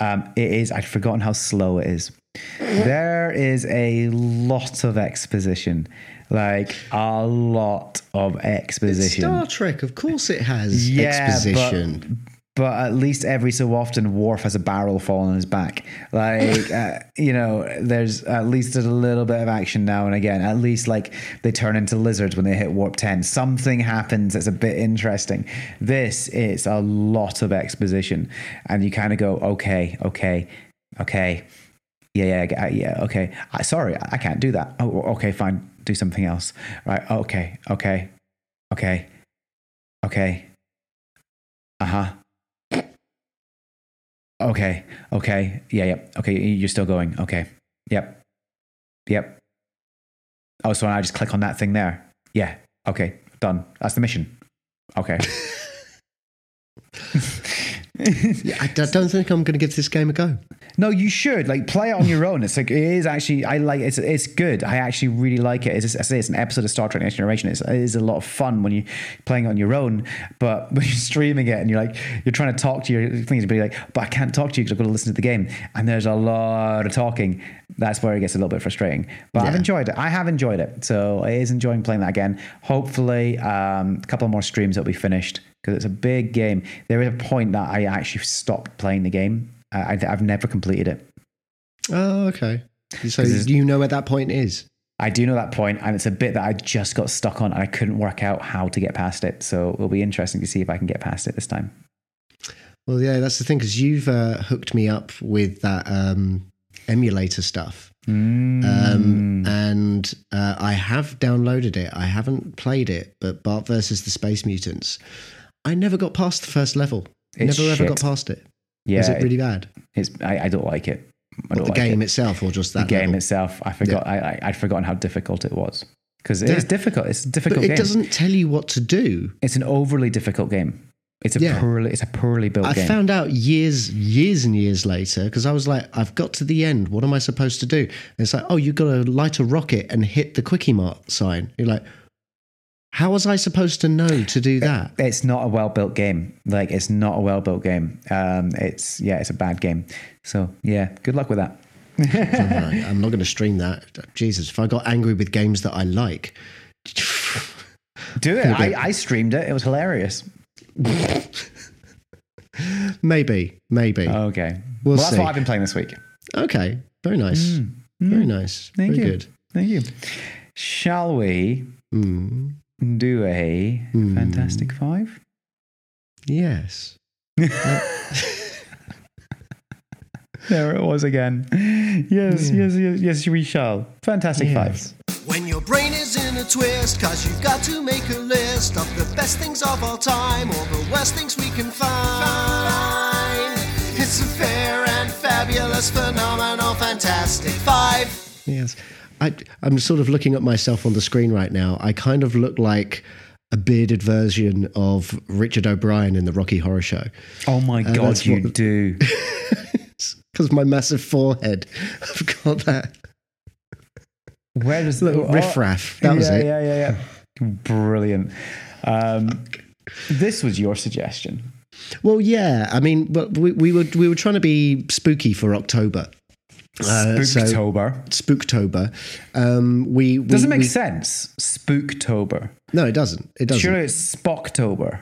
S2: um, it is. I'd forgotten how slow it is. There is a lot of exposition, like a lot of
S1: It's
S2: exposition.
S1: Star Trek, of course, it has
S2: Yeah,
S1: exposition.
S2: But at least every so often Worf has a barrel fall on his back. Like, uh, you know, there's at least a little bit of action now and again. At least like they turn into lizards when they hit warp 10. Something happens that's a bit interesting. This is a lot of exposition. And you kind of go, okay, okay, okay. Yeah, yeah, yeah, okay. I, sorry, I I can't do that. Oh, okay, fine. Do something else. Right. Okay, okay, okay, okay. Uh huh. Okay. Okay. Yeah. Yep. Okay. You're still going. Okay. Yep. Yep. Oh, so I just click on that thing there. Yeah. Okay. Done. That's the mission. Okay.
S1: Yeah, I, don't think I'm going to give this game a go.
S2: No, you should like play it on your own. It's like it is actually. I like it's. It's good. I actually really like it. It's I say it's an episode of Star Trek: Next Generation. It's, it is a lot of fun when you're playing it on your own. But when you're streaming it and you're like you're trying to talk to your things, but you're like, but I can't talk to you because I've got to listen to the game. And there's a lot of talking. That's where it gets a little bit frustrating. But I've enjoyed it. I have enjoyed it. So I is enjoying playing that again. Hopefully, um, a couple more streams will be finished because it's a big game. There is a point that I actually stopped playing the game. I, I've never completed it.
S1: Oh, okay. So
S2: it's-
S1: you know where that point is.
S2: I do know that point, and it's a bit that I just got stuck on, and I couldn't work out how to get past it. So it'll be interesting to see if I can get past it this time.
S1: Well, yeah, that's the thing because you've uh, hooked me up with that um, emulator stuff,
S2: Mm.
S1: um, and uh, I have downloaded it. I haven't played it, but Bart versus the Space Mutants. I never got past the first level.
S2: It's
S1: never ever got past it.
S2: yeah,
S1: Is it really bad?
S2: it's I, I don't like it. I
S1: What, the
S2: like
S1: game
S2: it.
S1: itself, or just
S2: the
S1: that
S2: game
S1: level?
S2: itself. I forgot. I, I I'd forgotten how difficult it was because
S1: Yeah.
S2: it's difficult. It's a
S1: But
S2: difficult
S1: it
S2: game.
S1: doesn't tell you what to do.
S2: It's an overly difficult game. It's a
S1: Yeah.
S2: poorly. It's a poorly built
S1: I
S2: game.
S1: found out years, years and years later because I was like, I've got to the end. What am I supposed to do? And it's like, oh, you've got to light a rocket and hit the Kwik-E-Mart sign. You're like, how was I supposed to know to do that?
S2: it's not a well built game. Like it's not a well built game. Um, it's yeah, it's a bad game. So yeah, good luck with that.
S1: Right, I'm not going to stream that. Jesus, if I got angry with games that I like,
S2: Do it. I, I streamed it. It was hilarious.
S1: maybe, maybe.
S2: Okay.
S1: We'll
S2: well, that's
S1: see.
S2: what I've been playing this week.
S1: okay, very nice,
S2: Mm.
S1: very nice,
S2: Thank
S1: very
S2: you.
S1: good.
S2: Thank you. Shall we
S1: Mm,
S2: do a
S1: Hmm.
S2: Fantastic Five?
S1: yes.
S2: There it was again. Yes, yes, yes, yes, we shall. Fantastic
S1: Yes.
S2: Five.
S3: When your brain is in a twist, cause you've got to make a list of the best things of all time or the worst things we can find. It's a fair and fabulous, phenomenal, fantastic five.
S1: Yes. I, I'm sort of looking at myself on the screen right now. I kind of look like a bearded version of Richard O'Brien in the Rocky Horror Show
S2: Oh my uh,
S1: God,
S2: you
S1: what-
S2: do.
S1: because my massive forehead. I've got that
S2: Where does
S1: little
S2: oh,
S1: riffraff. That was
S2: yeah,
S1: it.
S2: Yeah, yeah, yeah. Brilliant. Um, this was your suggestion.
S1: Well, yeah. I mean, but we, we were we were trying to be spooky for October. Uh, so-
S2: Spooktober.
S1: Spooktober. Um, we, we
S2: Doesn't make
S1: we-
S2: sense. Spooktober.
S1: No, it doesn't. It doesn't.
S2: Surely it's Spocktober.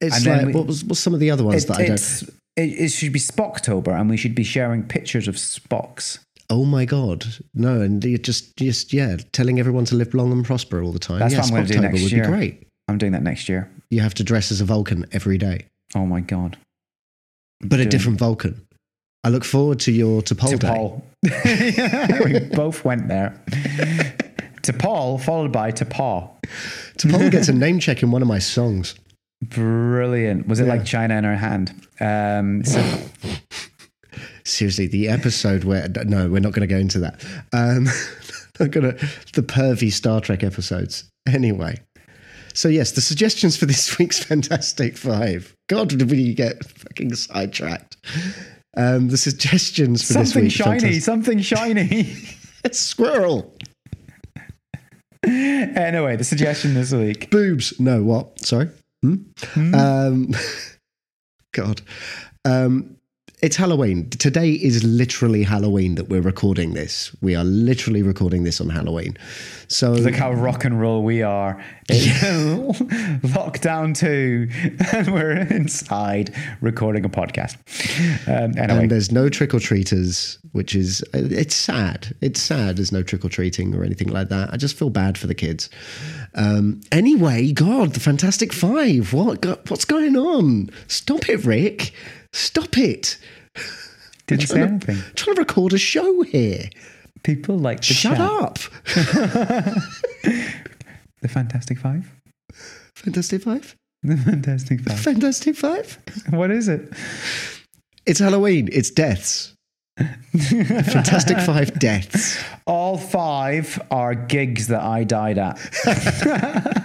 S1: it's
S2: and
S1: like
S2: we-
S1: what was what's some of the other ones
S2: It,
S1: that I don't.
S2: it, it should be Spocktober, and we should be sharing pictures of Spocks.
S1: Oh my god, no! And you're just just yeah, telling everyone to live long and prosper all the time.
S2: That's
S1: yeah,
S2: what I'm gonna do
S1: Spocktober
S2: next
S1: would
S2: year.
S1: be great.
S2: I'm doing that next year.
S1: You have to dress as a Vulcan every day,
S2: Oh my god.
S1: but a
S2: Doing-
S1: different Vulcan. I look forward to your
S2: to. Paul. we both went there. to Paul, followed by to Paul.
S1: T'Pol gets a name check in one of my songs.
S2: Brilliant. Was it like China in her hand? Um, so,
S1: Seriously, the episode where no, we're not going to go into that. Um, I'm gonna the pervy Star Trek episodes. Anyway, so yes, the suggestions for this week's Fantastic Five. God, did we get fucking sidetracked? Um, the suggestions for this
S2: something
S1: week.
S2: shiny, something shiny.
S1: It's squirrel.
S2: anyway, the suggestion this week.
S1: boobs. No, what? Sorry. Hmm? Um, God. Um, it's Halloween. Today is literally Halloween that we're recording this. We are literally recording this on Halloween. So
S2: Look how rock and roll we are. It's lockdown two, and we're inside recording a podcast. Um, anyway,
S1: and there's no trick or treaters, which is it's sad. It's sad. There's no trick or treating or anything like that. I just feel bad for the kids. Um, anyway, God, the Fantastic Five. What? What's going on? Stop it, Rick. Stop it.
S2: didn't say
S1: trying to-
S2: anything.
S1: trying to record a show here.
S2: People like
S1: Shut
S2: chat.
S1: up.
S2: The Fantastic Five.
S1: Fantastic Five?
S2: The Fantastic Five.
S1: Fantastic Five?
S2: What is it?
S1: It's Halloween. It's deaths. Fantastic Five deaths.
S2: All five are gigs that I died at.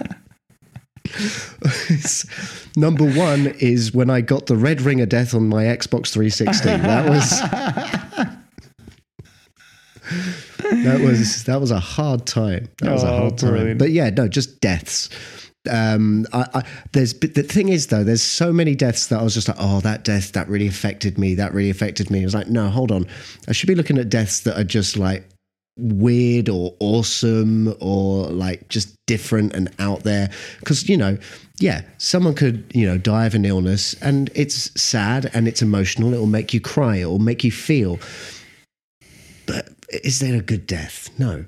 S1: Number one is when I got the red ring of death on my Xbox 360. That was. that was that was a hard time. That was a
S2: Oh,
S1: hard time.
S2: brilliant.
S1: But yeah, no, just deaths. Um, I, I, there's but the thing is though, there's so many deaths that I was just like, oh, that death that really affected me. That really affected me. I was like, no, hold on, I should be looking at deaths that are just like weird or awesome or like just different and out there because you know yeah someone could you know die of an illness and it's sad and it's emotional it will make you cry it will make you feel but is there a good death? No.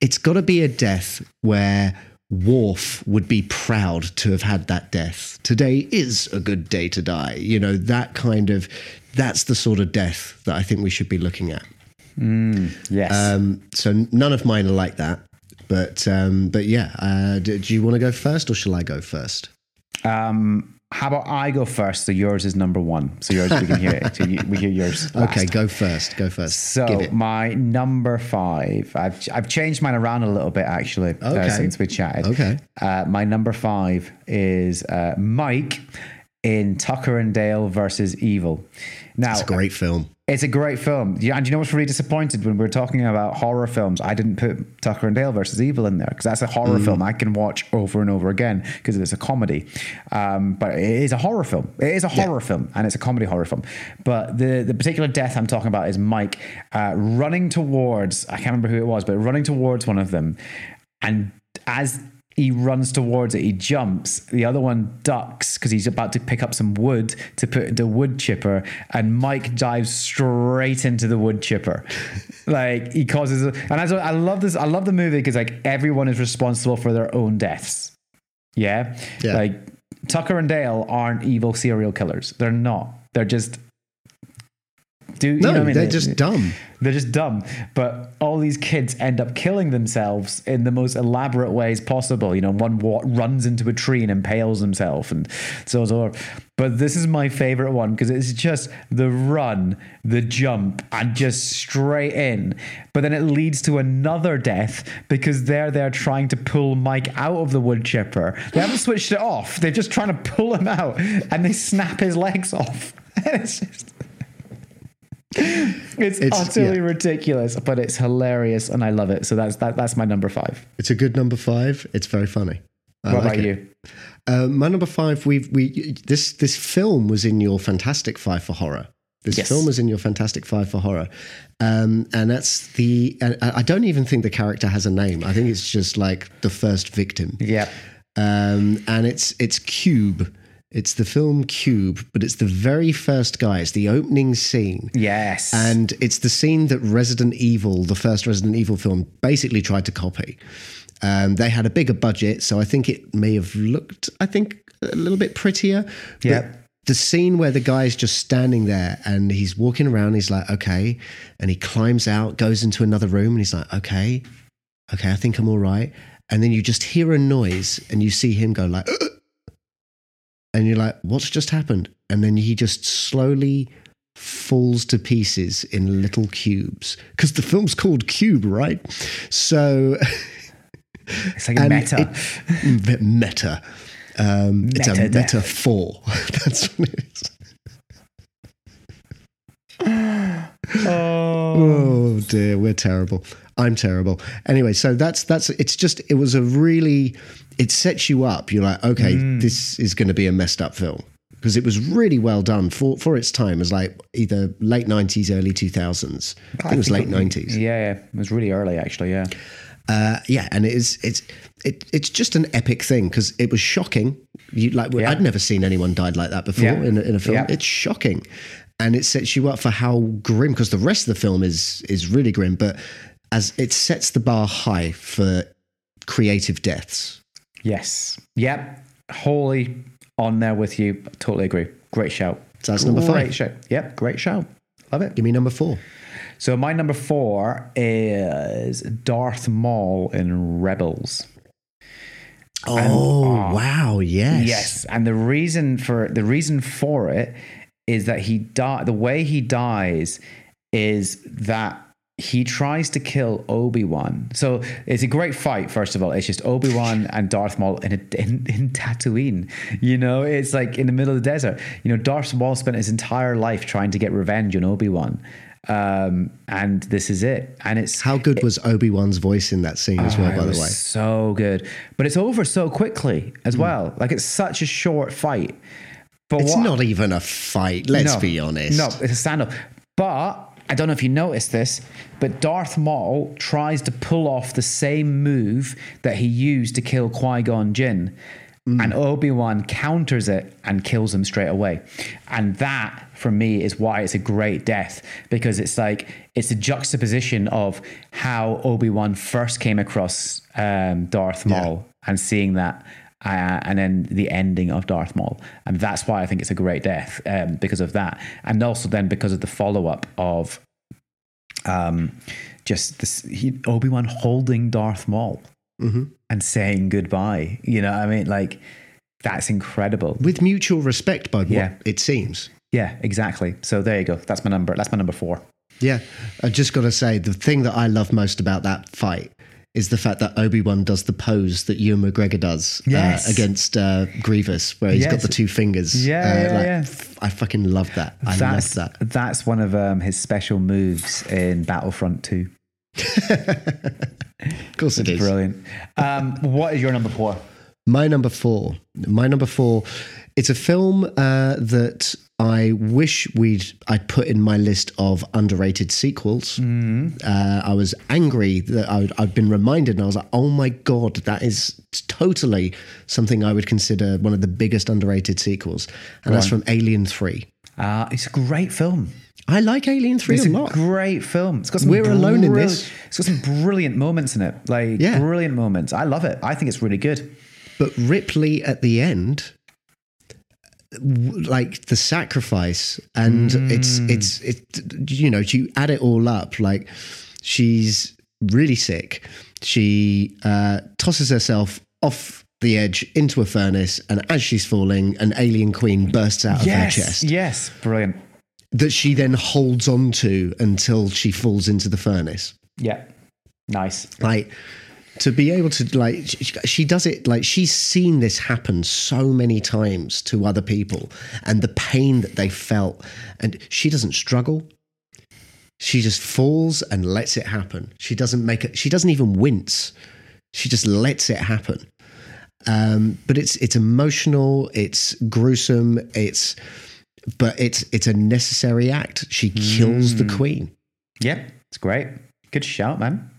S1: It's got to be a death where Worf would be proud to have had that death. Today is a good day to die. You know, that kind of, that's the sort of death that I think we should be looking at.
S2: Yes.
S1: Um, so none of mine are like that. But um, but yeah, uh, do, do you want to go first or shall I go first?
S2: um, how about I go first? So yours is number one. So yours we can hear it. So you, we hear yours. last.
S1: Okay, go first. Go first.
S2: So
S1: Give it.
S2: my number five, I've I've changed mine around a little bit actually uh,
S1: Okay.
S2: since we chatted.
S1: Okay.
S2: Uh, my number five is uh, Mike in Tucker and Dale versus Evil. Now
S1: It's a great film.
S2: it's a great film. Yeah, and you know what's really disappointed when we're talking about horror films? I didn't put Tucker and Dale versus Evil in there because that's a horror film I can watch over and over again because it's a comedy. Um, but it is a horror film. It is a horror film and it's a comedy horror film. But the the particular death I'm talking about is Mike uh, running towards. I can't remember who it was, but running towards one of them, and as he runs towards it. He jumps. The other one ducks because he's about to pick up some wood to put into a wood chipper, and Mike dives straight into the wood chipper. like he causes, and I, I love this. I love the movie because like everyone is responsible for their own deaths. Yeah,
S1: Yeah.
S2: like Tucker and Dale aren't evil serial killers. They're not. They're just. Do you
S1: No,
S2: know I mean?
S1: they're just dumb.
S2: They're just dumb. But all these kids end up killing themselves in the most elaborate ways possible. You know, one wa- runs into a tree and impales himself, and so on. But this is my favorite one because it's just the run, the jump, and just straight in. But then it leads to another death because they're there trying to pull Mike out of the wood chipper. They haven't switched it off. They're just trying to pull him out, and they snap his legs off. it's just. It's,
S1: It's-
S2: utterly
S1: yeah.
S2: ridiculous, but it's hilarious, and I love it. So that's that, that's my number five.
S1: It's a good number five. It's very funny. I
S2: what
S1: like
S2: about
S1: it.
S2: you?
S1: Uh, my number five. We've we this this film was in your Fantastic Five for horror. This
S2: Yes.
S1: film was in your Fantastic Five for horror, um, and that's the. I don't even think the character has a name. I think it's just like the first victim.
S2: Yeah,
S1: um, and it's it's Cube. It's the film Cube, but it's the very first guy. It's the opening scene.
S2: yes,
S1: And it's the scene that Resident Evil, the first Resident Evil film, basically tried to copy. Um, they had a bigger budget, so I think it may have looked, I think, a little bit prettier.
S2: Yep.
S1: The scene where the guy's just standing there and he's walking around, he's like, okay. And he climbs out, goes into another room, and he's like, okay, okay, I think I'm all right. And then you just hear a noise and you see him go like, and you're like, what's just happened? And then he just slowly falls to pieces in little cubes because the film's called Cube, right? So
S2: it's like a meta.
S1: it- meta. Um, it's a
S2: Meta death.
S1: metaphor. That's what it is. Oh dear, we're terrible. I'm terrible. Anyway, so that's that's it's just it was a really it sets you up. You're like, okay,
S2: Mm.
S1: this is going to be a messed up film because it was really well done for for its time. It was like either late 90s, early 2000s. I think it was late 90s.
S2: Yeah, yeah, it was really early actually. Yeah,
S1: Uh, yeah, and it is it's it, it's just an epic thing because it was shocking. You like
S2: Yeah.
S1: I'd never seen anyone died like that before
S2: Yeah.
S1: in, a, in a film.
S2: Yeah.
S1: It's shocking, and it sets you up for how grim because the rest of the film is is really grim, but as it sets the bar high for creative deaths.
S2: yes, yep, wholly on there with you. Totally agree. Great shout.
S1: So that's number
S2: Great
S1: five.
S2: shout. Yep, great shout. Love it.
S1: Give me number four.
S2: So my number four is Darth Maul in Rebels.
S1: Oh ah. wow! Yes,
S2: Yes, and the reason for the reason for it is that he die. The way he dies is that he tries to kill Obi Wan. So it's a great fight. First of all, it's just Obi Wan and Darth Maul in, a, in in Tatooine. You know, it's like in the middle of the desert. You know, Darth Maul spent his entire life trying to get revenge on Obi Wan. Um, and this is it. And it's
S1: How good was Obi Wan's voice in that scene as well?
S2: Oh,
S1: By
S2: it
S1: the way,
S2: so good, but it's over so quickly as well. Like it's such a short fight. But
S1: it's
S2: what-
S1: not even a fight. Let's
S2: no,
S1: be honest.
S2: No, it's a stand up. But I don't know if you noticed this, but Darth Maul tries to pull off the same move that he used to kill Qui Gon Jinn. and Obi Wan counters it and kills him straight away. And that, for me, is why it's a great death because it's like it's a juxtaposition of how Obi Wan first came across um, Darth Maul and seeing that. Uh, and then the ending of Darth Maul, and that's why I think it's a great death um, because of that, and also then because of the follow up of um, just this Obi Wan holding Darth Maul and saying goodbye. You know, what I mean, like that's incredible.
S1: With mutual respect, by what
S2: Yeah.
S1: it seems.
S2: Yeah, exactly. So there you go. That's my number. That's my number four.
S1: Yeah, I just got to say the thing that I love most about that fight is the fact that Obi Wan does the pose that Ewan McGregor does
S2: Yes.
S1: uh, against uh, Grievous, where he's got the two fingers.
S2: Yeah,
S1: uh,
S2: yeah,
S1: like,
S2: yeah.
S1: f- I fucking love that. I
S2: that's
S1: love that.
S2: that's one of um, his special moves in Battlefront Two.
S1: Of course, it is.
S2: Brilliant. Um, what is your number four?
S1: My number four. My number four. It's a film uh, that I wish we'd I'd put in my list of underrated sequels. Uh, I was angry that I'd, I'd been reminded, and I was like, "Oh my god, that is totally something I would consider one of the biggest underrated sequels." And that's from Alien Three.
S2: Uh, it's a great film.
S1: I like Alien Three
S2: It's
S1: a lot.
S2: great film. It's got some
S1: We're alone in this.
S2: It's got some brilliant moments in it. Like
S1: Yeah.
S2: brilliant moments. I love it. I think it's really good.
S1: but Ripley at the end, like the sacrifice, and it's it's it. You know, you add it all up. Like she's really sick. She uh, tosses herself off the edge into a furnace, and as she's falling, an alien queen bursts out of her chest
S2: Yes. Brilliant.
S1: that she then holds on to until she falls into the furnace
S2: Yeah. Nice.
S1: like to be able to like she, she does it like she's seen this happen so many times to other people and the pain that they felt. And she doesn't struggle. She just falls and lets it happen. She doesn't make it she doesn't even wince. She just lets it happen. Um, but it's it's emotional it's gruesome it's but it's it's a necessary act. She kills the queen.
S2: Yeah. It's great. Good shout, man.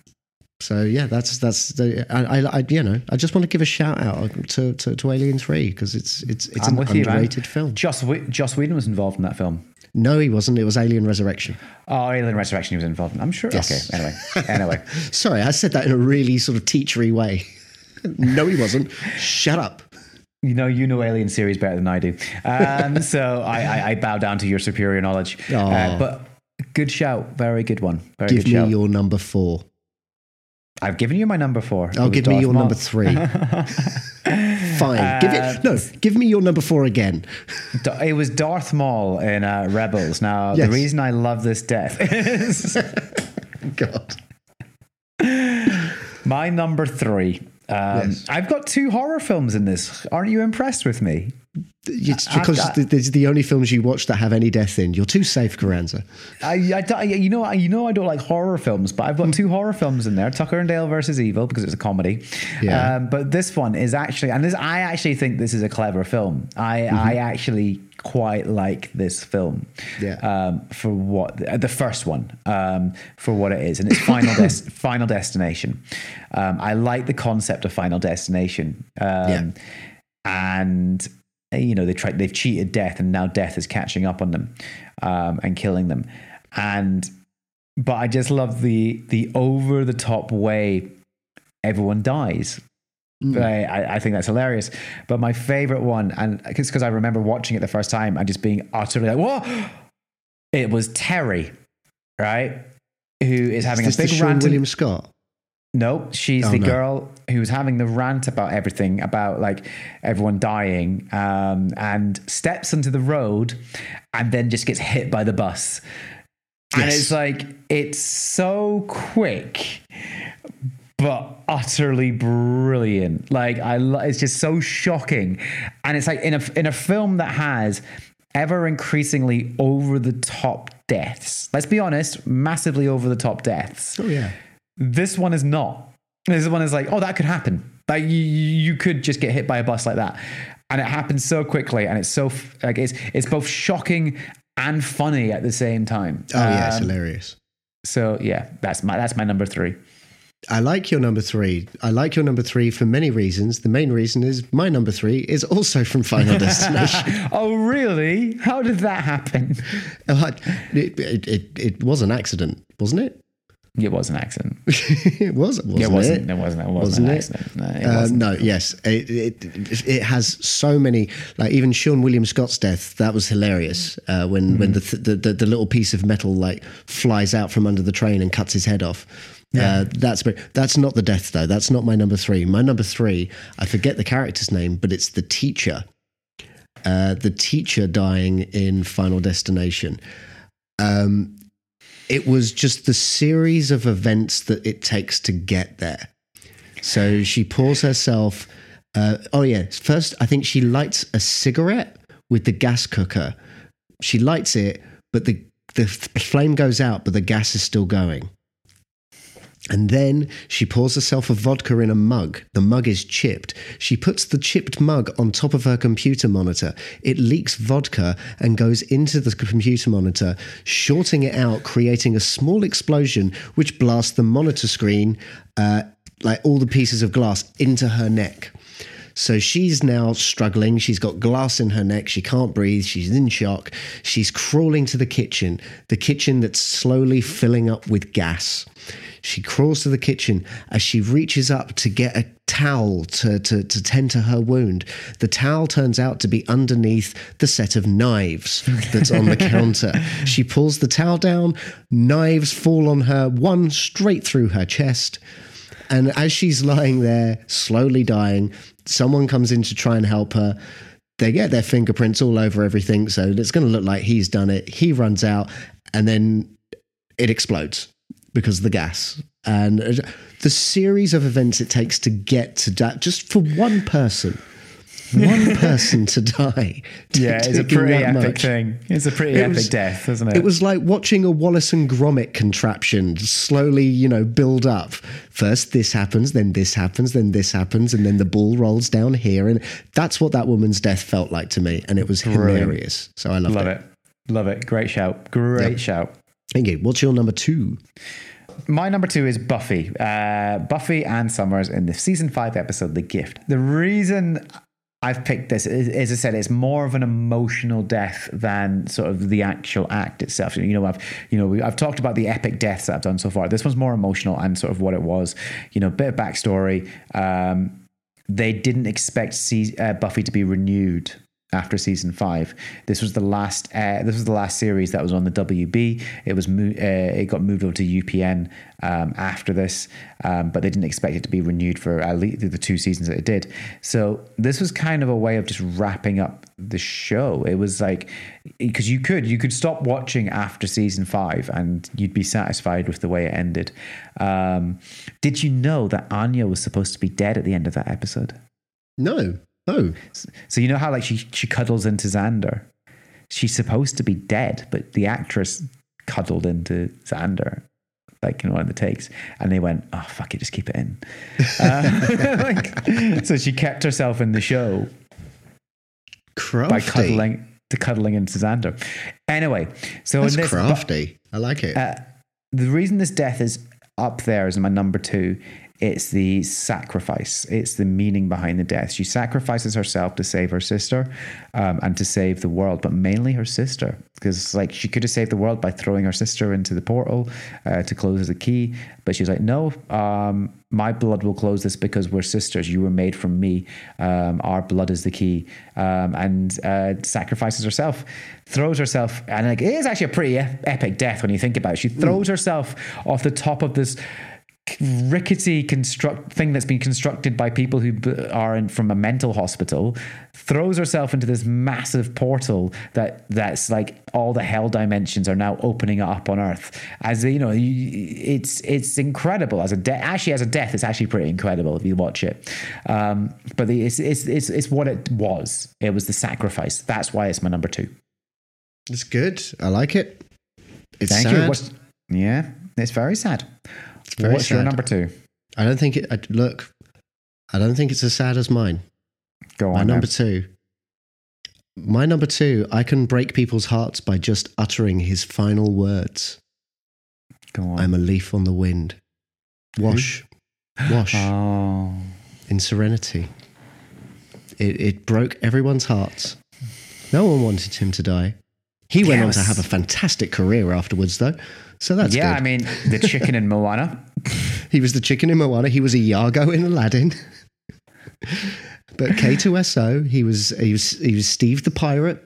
S1: So yeah, that's that's the I, I, I you know I just want to give a shout out to to, to Alien Three because it's it's it's
S2: I'm
S1: an
S2: with you,
S1: underrated film.
S2: Joss, Joss Whedon was involved in that film.
S1: No, he wasn't. It was Alien Resurrection.
S2: Oh, Alien Resurrection he was involved in. I'm sure.
S1: Yes.
S2: Okay. Anyway. Anyway.
S1: Sorry, I said that in a really sort of teachery way. no, he wasn't. Shut up.
S2: You know, you know Alien series better than I do. Um, so I, I, I bow down to your superior knowledge. Uh, but good shout. Very good one. Very
S1: Give
S2: good
S1: me
S2: shout.
S1: your number four.
S2: I've given you my number four.
S1: Oh,
S2: was
S1: give me your
S2: Maul.
S1: number three. Fine. give it no. Give me your number four again.
S2: It was Darth Maul in uh, Rebels. Now,
S1: Yes.
S2: the reason I love this death is
S1: God.
S2: my number three. Um,
S1: Yes.
S2: I've got two horror films in this. Aren't you impressed with me?
S1: It's because
S2: I-
S1: th- these are the only films you watch that have any death in. You're too safe, Carranza.
S2: I, I, you know, you know, I don't like horror films, but I've got two horror films in there: Tucker and Dale versus Evil because it's a comedy.
S1: Yeah.
S2: Um, but this one is actually, and this, I actually think this is a clever film. I, I actually quite like this film.
S1: Yeah.
S2: Um, for what the first one, um, for what it is, and it's Final Des- Final Destination. Um, I like the concept of Final Destination. Um,
S1: Yeah.
S2: and uh, you know they tried they've cheated death and now death is catching up on them um, and killing them. And but i just love the the over the top way everyone dies. I, I- I think that's hilarious. But my favorite one and it's because i remember watching it the first time and just being utterly like what it was terry right? Who is having
S1: Is
S2: a big rant
S1: William Scott?
S2: No, she's
S1: Oh,
S2: the
S1: no.
S2: girl who's having the rant about everything, about like everyone dying, um, and steps onto the road and then just gets hit by the bus. And it's like, it's so quick, but utterly brilliant. Like, I, lo- it's just so shocking. And it's like in a, in a film that has ever increasingly over the top deaths. Let's be honest, massively over the top deaths.
S1: Oh yeah.
S2: This one is not. This one is like, oh, that could happen. Like you, you could just get hit by a bus like that, and it happens so quickly, and it's so like it's it's both shocking and funny at the same time.
S1: Oh yeah, it's
S2: Um,
S1: hilarious.
S2: so yeah, that's my that's my number three.
S1: I like your number three. I like your number three for many reasons. The main reason is my number three is also from Final Destination.
S2: oh, really? How did that happen?
S1: It, it, it, it was an accident, wasn't it?
S2: It was an accident.
S1: it was, wasn't
S2: it wasn't.
S1: it?
S2: It wasn't. It wasn't,
S1: Wasn't
S2: an accident. No, it
S1: Uh,
S2: wasn't.
S1: no, yes, it, it it has so many like even Seann William Scott's death that was hilarious uh, when when the, th- the the the little piece of metal like flies out from under the train and cuts his head off. Uh, that's that's not the death though. That's not my number three. My number three, I forget the character's name, but it's the teacher. Uh, the teacher dying in Final Destination. Um, it was just the series of events that it takes to get there. So she pours herself. Uh, oh yeah, first I think she lights a cigarette with the gas cooker. She lights it, but the the flame goes out, but the gas is still going. And then she pours herself a vodka in a mug. The mug is chipped. She puts the chipped mug on top of her computer monitor. It leaks vodka and goes into the computer monitor, shorting it out, creating a small explosion which blasts the monitor screen, uh, like all the pieces of glass, into her neck. So she's now struggling. She's got glass in her neck. She can't breathe. She's in shock. She's crawling to the kitchen, the kitchen that's slowly filling up with gas. She crawls to the kitchen as she reaches up to get a towel to, to, to tend to her wound. The towel turns out to be underneath the set of knives that's on the counter. She pulls the towel down, knives fall on her, one straight through her chest. And as she's lying there, slowly dying, someone comes in to try and help her. They get their fingerprints all over everything, so it's going to look like he's done it. He runs out, and then it explodes because of the gas. And uh, the series of events it takes to get to that, just for one person, one person to die.
S2: Yeah, it's a pretty epic
S1: much.
S2: thing. It's a pretty
S1: It
S2: epic
S1: was-
S2: death, isn't it?
S1: It was like watching a Wallace and Gromit contraption slowly, you know, build up. First this happens, then this happens, then this happens, and then the ball rolls down here. And that's what that woman's death felt like to me. And it was
S2: Brilliant.
S1: hilarious. So I loved
S2: Love
S1: it.
S2: it. Love it. Great shout. Great
S1: Yep.
S2: shout.
S1: Thank you. What's your number two?
S2: My number two is Buffy. Uh, Buffy Anne Summers in the season five episode, The Gift. The reason I've picked this as I said, it's more of an emotional death than sort of the actual act itself. You know, I've you know I've talked about the epic deaths that I've done so far. This one's more emotional and sort of what it was. You know, bit of backstory. Um, they didn't expect se- uh, Buffy to be renewed after season five. This was the last. Uh, this was the last series that was on the WB. It was mo- uh, it got moved over to UPN um, after this, um, but they didn't expect it to be renewed for at least the two seasons that it did. So this was kind of a way of just wrapping up the show. It was like because you could you could stop watching after season five and you'd be satisfied with the way it ended. Um, did you know that Anya was supposed to be dead at the end of that episode?
S1: No. Oh.
S2: So you know how like she she cuddles into Xander. She's supposed to be dead, but the actress cuddled into Xander, like in one of the takes, and they went, "Oh fuck it, just keep it in." Uh, like, so she kept herself in the show
S1: Crafty.
S2: by cuddling to cuddling into Xander. Anyway, so
S1: That's
S2: in this,
S1: crafty. I like it.
S2: uh, the reason this death is up there is my number two. It's the sacrifice. It's the meaning behind the death. She sacrifices herself to save her sister um, and to save the world, but mainly her sister. Because like she could have saved the world by throwing her sister into the portal uh, to close the key, but she's like, no, um, my blood will close this because we're sisters. You were made from me. Um, our blood is the key, um, and uh, sacrifices herself, throws herself, and like it is actually a pretty epic death when you think about it. She throws herself off the top of this rickety construct thing that's been constructed by people who b- are in, from a mental hospital throws herself into this massive portal that that's like all the hell dimensions are now opening up on earth. As you know it's it's incredible as a death actually as a death it's actually pretty incredible if you watch it. Um, but the, it's, it's it's it's what it was. It was the sacrifice. That's why it's my number two.
S1: It's good. I like it. It's
S2: thank
S1: sad.
S2: you What's- yeah it's very sad what's your number two
S1: I don't think it. I, look, I don't think it's as sad as mine.
S2: go
S1: My
S2: on
S1: number
S2: then.
S1: two. My number two. I can break people's hearts by just uttering his final words.
S2: go on
S1: I'm a leaf on the wind. Wash. Wash
S2: Oh,
S1: in Serenity. It, it broke everyone's hearts. No one wanted him to die. He went on to have a fantastic career afterwards, though. So that's
S2: yeah.
S1: good.
S2: I mean, the chicken in Moana.
S1: he was the chicken in Moana. He was a Iago in Aladdin. but K2SO, he was he was he was Steve the pirate.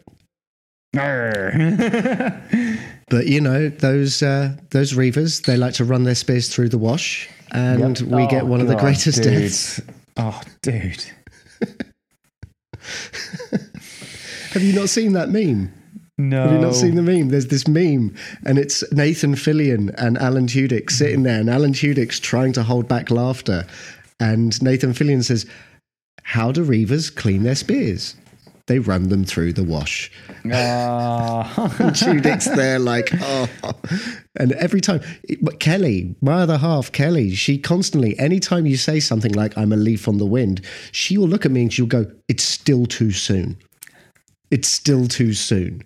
S1: But you know those uh, those reavers, they like to run their spears through the wash, and
S2: Yep.
S1: we get
S2: Oh,
S1: one of the greatest
S2: dude.
S1: deaths.
S2: Oh, dude.
S1: Have you not seen that meme?
S2: No.
S1: Have you not seen the meme? There's this meme, and it's Nathan Fillion and Alan Tudyk sitting there, and Alan Tudyk's trying to hold back laughter, and Nathan Fillion says, "How do reavers clean their spears? They run them through the wash." Ah.
S2: Oh.
S1: Tudyk's there like, oh. And every time, but Kelly, my other half, Kelly, she constantly, anytime you say something like, I'm a leaf on the wind, she will look at me and she'll go, it's still too soon. It's still too soon.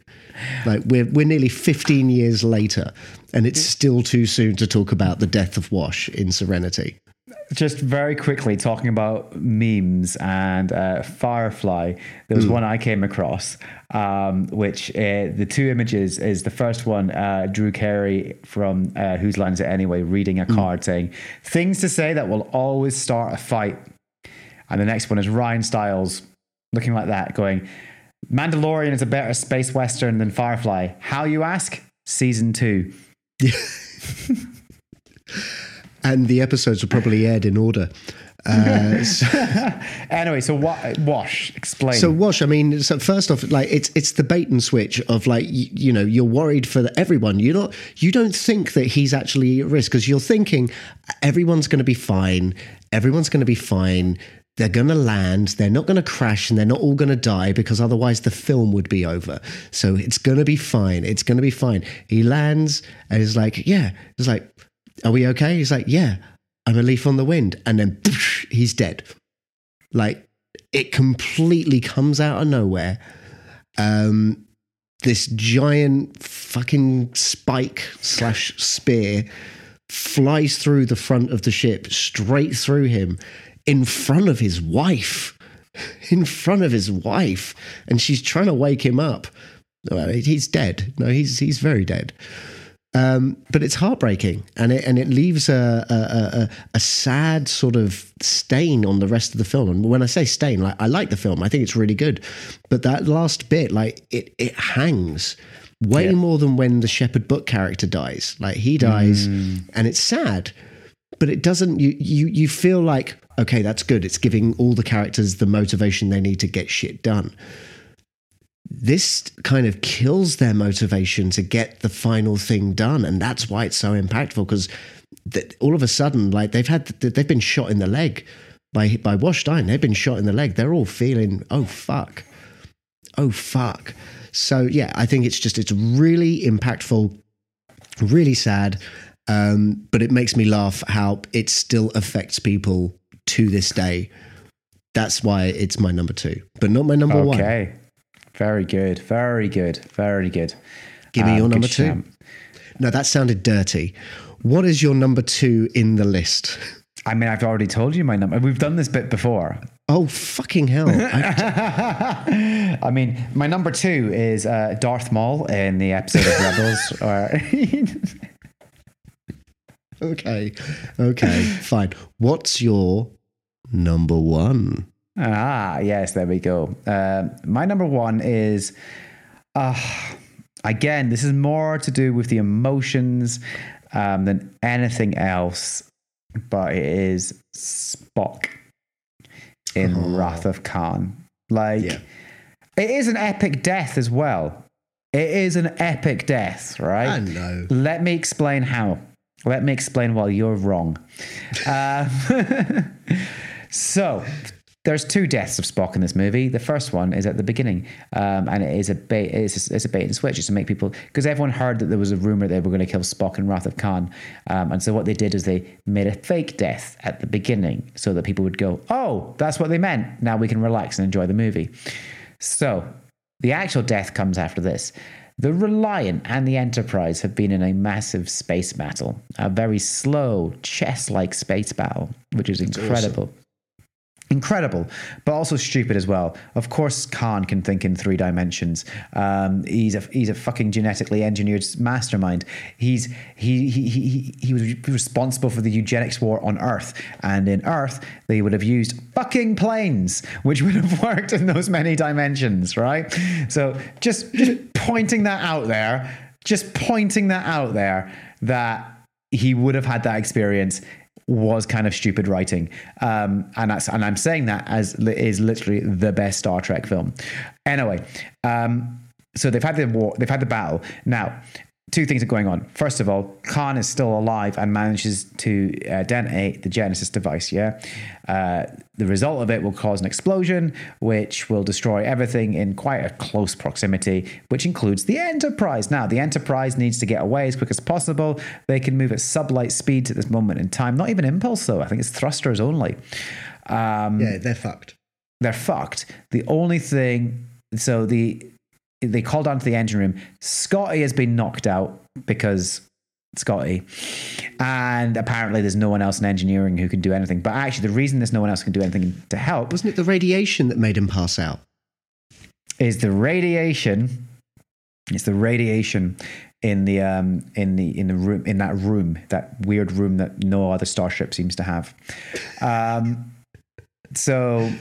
S1: Like we're, we're nearly 15 years later and it's still too soon to talk about the death of Wash in Serenity.
S2: Just very quickly talking about memes and uh, Firefly. There was one I came across, um, which uh, the two images is the first one, uh, Drew Carey from uh, Whose Line Is It Anyway, reading a card saying things to say that will always start a fight, and the next one is Ryan Stiles looking like that, going, "Mandalorian is a better space western than Firefly." How you ask? Season two.
S1: And the episodes were probably aired in order. Uh, so,
S2: Anyway, so what? Wash. Explain.
S1: So wash. I mean, so first off, like it's it's the bait and switch of like you, you know you're worried for the, everyone. You're not. You don't think that he's actually at risk because you're thinking everyone's going to be fine. Everyone's going to be fine. They're going to land. They're not going to crash, and they're not all going to die because otherwise the film would be over. So it's going to be fine. It's going to be fine. He lands and he's like, yeah. He's like, are we okay? He's like, yeah. I'm a leaf on the wind, and then he's dead. Like it completely comes out of nowhere. Um, this giant fucking spike slash spear flies through the front of the ship, straight through him, in front of his wife. In front of his wife, and she's trying to wake him up. Well, he's dead. No, he's he's very dead. Um, but it's heartbreaking, and it and it leaves a, a a a sad sort of stain on the rest of the film. And when I say stain, like I like the film, I think it's really good, but that last bit, like it it hangs way
S2: Yeah.
S1: more than when the Shepherd Book character dies. Like he dies, and it's sad, but it doesn't. You you you feel like okay, that's good. It's giving all the characters the motivation they need to get shit done. This kind of kills their motivation to get the final thing done and that's why it's so impactful because that all of a sudden like they've had they've been shot in the leg by by Washstein they've been shot in the leg. They're all feeling oh fuck. Oh fuck. So yeah i think it's just it's really impactful really sad um, but it makes me laugh how it still affects people to this day that's why it's my number two but not my number one
S2: okay. Very good. Very good. Very good.
S1: Give me
S2: Um,
S1: your number two. No, that sounded dirty. What is your number two in the list?
S2: I mean, I've already told you my number. We've done this bit before.
S1: Oh, fucking hell. I,
S2: I mean, my number two is uh, Darth Maul in the episode of Rebels. Or
S1: okay. Okay, fine. What's your number one?
S2: ah, yes, there we go. Um my number one is, uh, again, this is more to do with the emotions um, than anything else, but it is Spock in
S1: Oh.
S2: Wrath of Khan. Like,
S1: Yeah.
S2: it is an epic death as well. It is an epic death, right?
S1: I know.
S2: Let me explain how. Let me explain why you're wrong. Uh, so, there's two deaths of Spock in this movie. The first one is at the beginning, um, and it is a bait. It's a, it's a bait and switch. It's to make people because everyone heard that there was a rumor they were going to kill Spock in Wrath of Khan, um, and so what they did is they made a fake death at the beginning so that people would go, "Oh, that's what they meant." Now we can relax and enjoy the movie. So the actual death comes after this. The Reliant and the Enterprise have been in a massive space battle, a very slow, chess like space battle, which is incredible. Incredible, but also stupid as well. Of course, Khan can think in three dimensions. Um, he's a he's a fucking genetically engineered mastermind. He's he he he he was responsible for the eugenics war on Earth, and in Earth they would have used fucking planes, which would have worked in those many dimensions, right? So just just pointing that out there, just pointing that out there that he would have had that experience was kind of stupid writing, um, and that's and I'm saying that as is literally the best Star Trek film. Anyway, um, so they've had the war, they've had the battle. Now, two things are going on. First of all, Khan is still alive and manages to uh, detonate the Genesis device. Yeah, uh, the result of it will cause an explosion, which will destroy everything in quite a close proximity, which includes the Enterprise. Now, the Enterprise needs to get away as quick as possible. They can move at sublight speeds at this moment in time. Not even impulse, though. I think it's thrusters only. Um,
S1: Yeah, they're fucked.
S2: they're fucked. The only thing, so the they call down to the engine room. Scotty has been knocked out because Scotty, and apparently there's no one else in engineering who can do anything. But actually, the reason there's no one else who can do anything to help
S1: Wasn't it the radiation that made him pass out?
S2: is the radiation. It's the radiation in the um in the in the room in that room that weird room that no other starship seems to have. Um, so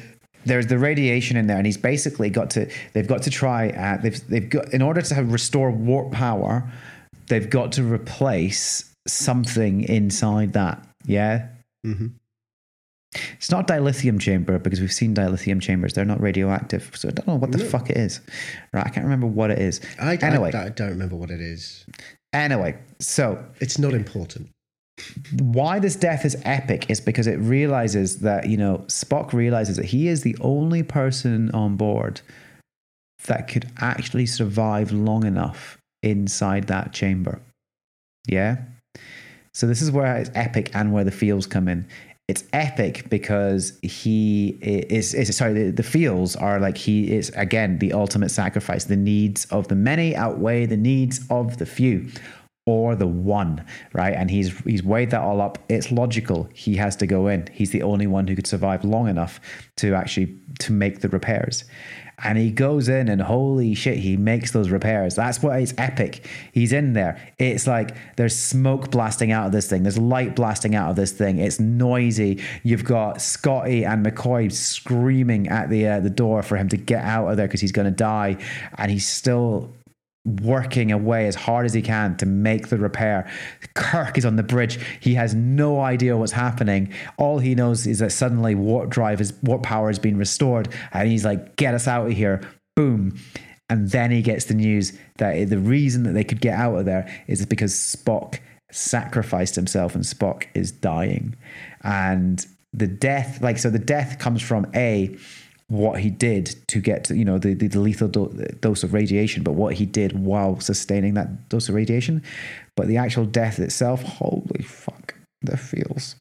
S2: there's the radiation in there, and he's basically got to. They've got to try. Uh, they've they've got in order to have, restore warp power. They've got to replace something inside that. Yeah.
S1: Mm-hmm.
S2: It's not dilithium chamber because we've seen dilithium chambers. They're not radioactive, so I don't know what the
S1: No.
S2: fuck it is. Right, I can't remember what it is.
S1: I,
S2: Anyway.
S1: I, I don't remember what it is.
S2: Anyway, so
S1: It's not important.
S2: Why this death is epic is because it realizes that you know Spock realizes that he is the only person on board that could actually survive long enough inside that chamber. Yeah. So this is where it's epic and where the feels come in. It's epic because he is, is sorry, the, the feels are like he is again the ultimate sacrifice. The needs of the many outweigh the needs of the few or the one, right? And he's he's weighed that all up. It's logical. He has to go in. He's the only one who could survive long enough to actually to make the repairs. And he goes in and holy shit, he makes those repairs. That's why it's epic. He's in there. It's like there's smoke blasting out of this thing. There's light blasting out of this thing. It's noisy. You've got Scotty and McCoy screaming at the uh, the door for him to get out of there because he's going to die, and he's still working away as hard as he can to make the repair. Kirk is on the bridge. He has no idea what's happening. All he knows is that suddenly warp drive is warp power has been restored, and he's like, "Get us out of here!" Boom. And then he gets the news that the reason that they could get out of there is because Spock sacrificed himself and Spock is dying. And the death, like, so the death comes from A, what he did to get to, you know, the, the, the lethal do- dose of radiation, but what he did while sustaining that dose of radiation. But the actual death itself, holy fuck, the feels.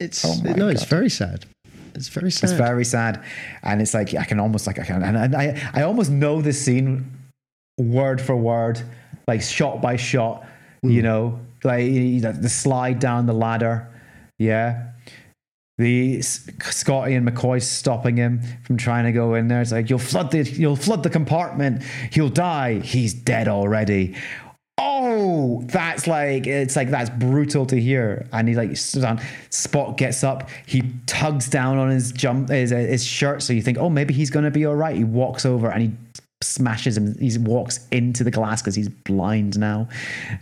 S1: It's
S2: Oh
S1: no, it's very sad. It's very sad.
S2: It's very sad, and it's like I can almost like I can, and I I almost know this scene word for word, like shot by shot. You mm. know, like you know, the slide down the ladder, yeah. The Scotty and McCoy stopping him from trying to go in there. It's like you'll flood the you'll flood the compartment. He'll die. He's dead already. Oh, that's like it's like that's brutal to hear. And he like. Spock gets up. He tugs down on his jump his, uh, his shirt. So you think, oh, maybe he's gonna be all right. He walks over and he smashes him. He walks into the glass because he's blind now,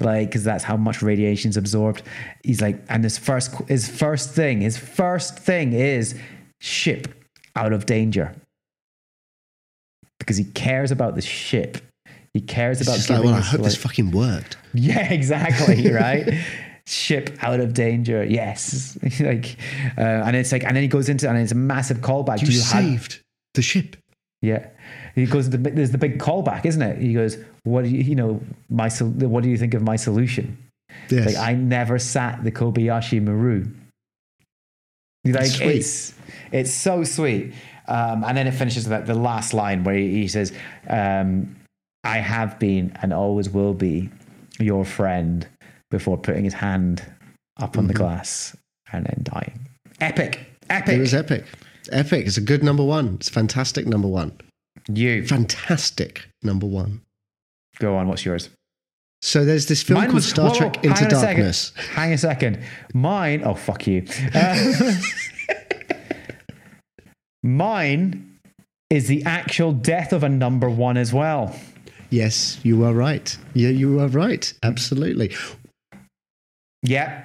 S2: like because that's how much radiation's absorbed. He's like, and his first his first thing, his first thing is ship out of danger because he cares about the ship. He cares
S1: It's
S2: about
S1: just like, well, I hope this fucking worked.
S2: yeah, exactly, right? Ship out of danger, yes. like, uh, and it's like, and then he goes into, and it's a massive callback.
S1: You,
S2: you have,
S1: saved the ship.
S2: yeah. He goes, the- there's the big callback, isn't it? He goes, what do you, you know, my, what do you think of my solution?
S1: Yes.
S2: Like, I never sat the Kobayashi Maru. Like,
S1: Sweet.
S2: it's, it's so sweet. Um, and then it finishes with that, the last line where he, he says, um, I have been and always will be your friend before putting his hand up on the glass and then dying. Epic. Epic.
S1: It was epic. Epic. It's a good number one. It's a fantastic number one.
S2: You.
S1: Fantastic number one.
S2: Go on. What's yours?
S1: So there's this film called Star
S2: whoa, whoa,
S1: Trek
S2: hang
S1: Into
S2: on a second.
S1: Darkness.
S2: Hang a second. Mine. Oh, fuck you. Uh, mine is the actual death of a number one as well.
S1: Yes, you are right. Yeah, you are right. Absolutely.
S2: Yeah.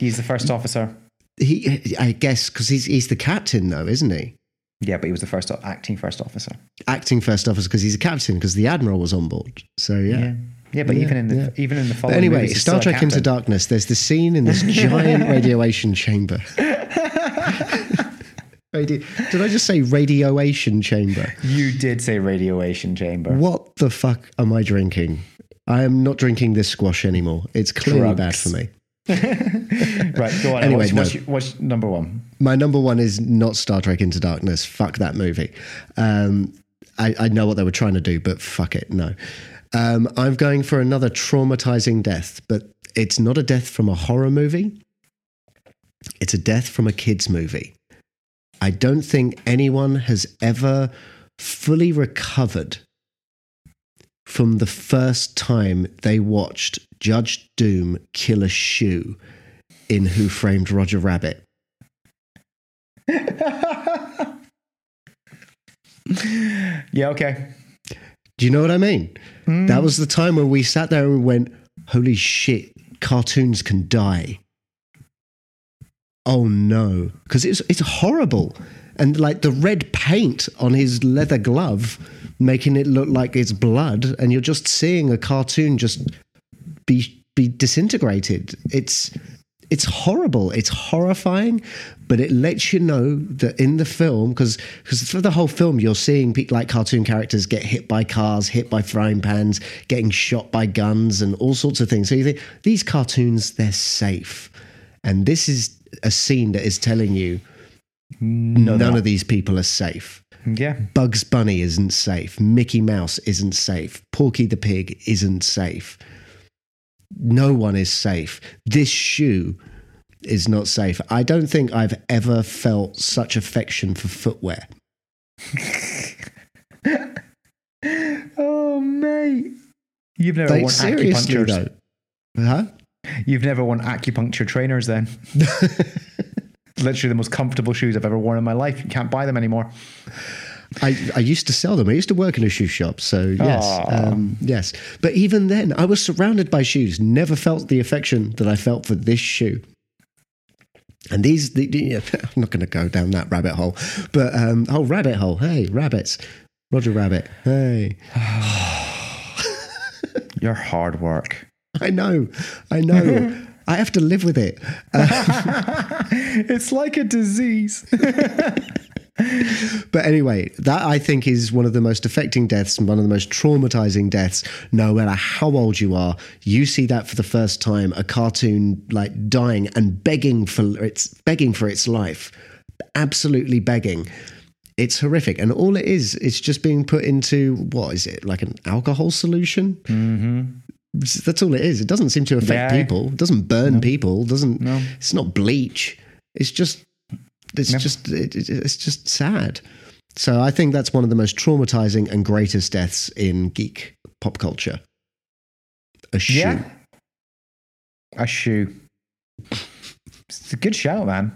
S2: He's the first officer.
S1: He, I guess, because he's he's the captain, though, isn't he?
S2: Yeah, but he was the first acting first officer.
S1: Acting first officer because he's a captain because the admiral was on board. So yeah.
S2: Yeah. Yeah, but
S1: Yeah,
S2: even in the
S1: yeah.
S2: even in the
S1: But
S2: following
S1: anyway,
S2: movies,
S1: Star Trek Into. Darkness. There's the scene in this giant radiation chamber. Did I just say radioation chamber?
S2: You did say radiation chamber.
S1: What the fuck am I drinking? I am not drinking this squash anymore. It's clearly bad for me.
S2: Right, go on.
S1: Anyway,
S2: what's,
S1: no.
S2: what's, what's number one?
S1: My number one is not Star Trek Into Darkness. Fuck that movie. Um, I, I know what they were trying to do, but fuck it, no. Um, I'm going for another traumatizing death, but it's not a death from a horror movie. It's a death from a kids' movie. I don't think anyone has ever fully recovered from the first time they watched Judge Doom kill a shoe in Who Framed Roger Rabbit.
S2: Yeah, okay.
S1: Do you know what I mean? Hmm. That was the time when we sat there and we went, holy shit, cartoons can die. Oh no. Because it's, it's horrible. And like the red paint on his leather glove, making it look like it's blood, and you're just seeing a cartoon just be be disintegrated. It's it's horrible. It's horrifying, but it lets you know that in the film, because because for the whole film, you're seeing people like cartoon characters get hit by cars, hit by frying pans, getting shot by guns, and all sorts of things. So you think these cartoons, they're safe, and this is a scene that is telling you none of these people are safe.
S2: Yeah.
S1: Bugs Bunny isn't safe. Mickey Mouse isn't safe. Porky the Pig isn't safe. No one is safe. This shoe is not safe. I don't think I've ever felt such affection for footwear.
S2: Oh, mate. You've never
S1: Like,
S2: worn
S1: seriously,
S2: acupunctures.
S1: though. Huh?
S2: You've never worn acupuncture trainers then. Literally the most comfortable shoes I've ever worn in my life. You can't buy them anymore.
S1: I, I used to sell them. I used to work in a shoe shop. So, yes. Um, yes. But even then, I was surrounded by shoes, never felt the affection that I felt for this shoe. And these, the, the- I'm not going to go down that rabbit hole, but um, oh, rabbit hole. Hey, rabbits. Roger Rabbit. Hey.
S2: Your hard work.
S1: I know. I know. I have to live with it.
S2: it's like a disease.
S1: But anyway, that I think is one of the most affecting deaths and one of the most traumatizing deaths. No matter how old you are, you see that for the first time, a cartoon like dying and begging for its begging for its life, absolutely begging. It's horrific, and all it is, it's just being put into what is it like an alcohol solution? Mm-hmm. That's all it is. It doesn't seem to affect
S2: Yeah.
S1: people. It doesn't burn people. It doesn't.
S2: No.
S1: It's not bleach. It's just it's
S2: No.
S1: just it, it- it's just sad. So I think that's one of the most traumatizing and greatest deaths in geek pop culture. A shoe.
S2: Yeah. A shoe. It's a good shout, man.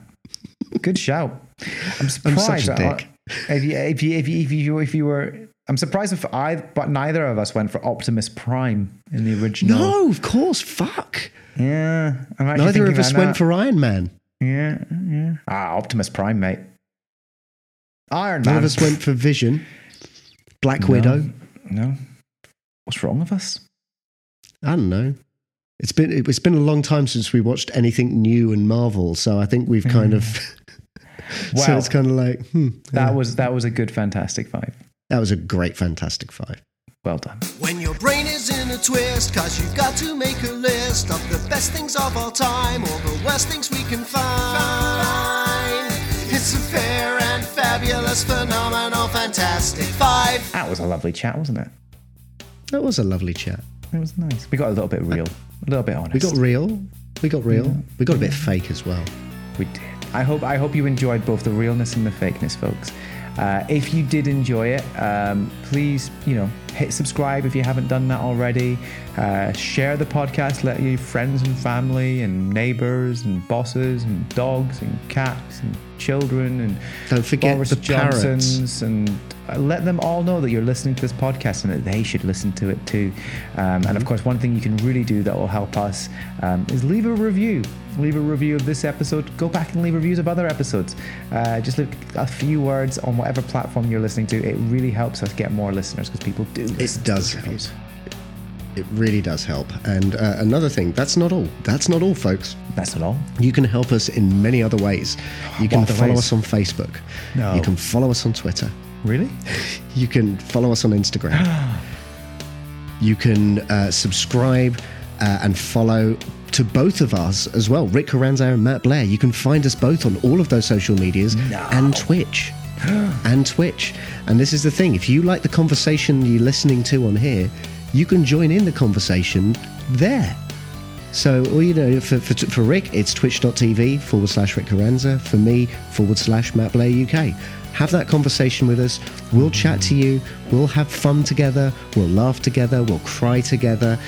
S2: Good shout. I'm
S1: I'm
S2: surprised.
S1: such a dick.
S2: If you, if you, if you, if you, if you were, I'm surprised if I, but neither of us went for Optimus Prime in the original.
S1: No, of course. Fuck.
S2: Yeah. I'm
S1: Neither of us went
S2: that.
S1: for Iron Man.
S2: Yeah, yeah. Ah, Optimus Prime, mate. Iron Man.
S1: None of us went for Vision. Black Widow.
S2: No. What's wrong with us?
S1: I don't know. It's been it's been a long time since we watched anything new in Marvel, so I think we've kind of. so
S2: Well,
S1: it's kind of like hmm,
S2: that
S1: yeah.
S2: was that was a good Fantastic Five.
S1: that was a great Fantastic Five.
S2: Well done.
S3: When your brain is in a twist, cause you've got to make a list of the best things of all time, or the worst things we can find. It's a fair and fabulous, phenomenal, fantastic five.
S2: That was a lovely chat, wasn't it?
S1: That was a lovely chat.
S2: It was nice. We got a little bit real, a little bit honest.
S1: We got real. We got real. We got a bit fake as well.
S2: We did. I hope I hope you enjoyed both the realness and the fakeness, folks. Uh, if you did enjoy it, um, please, you know, hit subscribe if you haven't done that already. Uh, share the podcast. Let your friends and family and neighbors and bosses and dogs and cats and children and
S1: Don't forget
S2: Boris
S1: the parrots.
S2: Johnsons and uh, let them all know that you're listening to this podcast and that they should listen to it too. Um, and of course, one thing you can really do that will help us um, is leave a review. Leave a review of this episode. Go back and leave reviews of other episodes. Uh, just leave a few words on whatever platform you're listening to. It really helps us get more listeners because people do. listen to
S1: does
S2: reviews.
S1: It really does help. And uh, another thing, that's not all. That's not all, folks.
S2: That's not all.
S1: You can help us in many other ways. You can follow
S2: ways?
S1: us on Facebook.
S2: No.
S1: You can follow us on Twitter.
S2: Really?
S1: You can follow us on Instagram. you can uh, subscribe uh, and follow to both of us as well, Rik Carranza and Matt Blair. You can find us both on all of those social medias and Twitch. and Twitch. And this is the thing if you like the conversation you're listening to on here, you can join in the conversation there. So, you know, for, for, for Rik, it's twitch.tv forward slash Rik Carranza. For me, forward slash Matt Blair UK. Have that conversation with us. We'll chat to you. We'll have fun together. We'll laugh together. We'll cry together.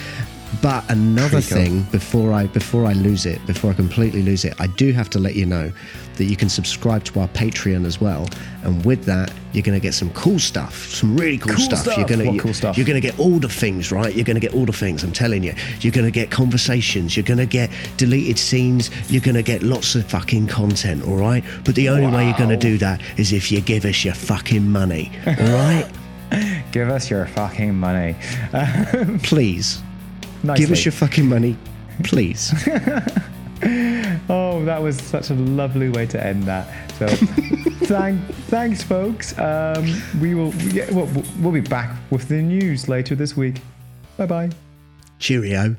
S1: But another thing before I before I lose it, before I completely lose it, I do have to let you know that you can subscribe to our Patreon as well. And with that, you're going to get some cool stuff, some really cool,
S2: Cool
S1: stuff.
S2: stuff.
S1: You're going to
S2: What cool stuff?
S1: You're going to get all the things, right? You're going to get all the things. I'm telling you. You're going to get conversations. You're going to get deleted scenes. You're going to get lots of fucking content, all right? But the only way you're going to do that is if you give us your fucking money, all right?
S2: Give us your fucking money.
S1: Please,
S2: Nicely.
S1: give us your fucking money, please.
S2: Oh, that was such a lovely way to end that. So, thank, thanks, folks. Um, we will. We, we'll, we'll be back with the news later this week. Bye bye.
S1: Cheerio.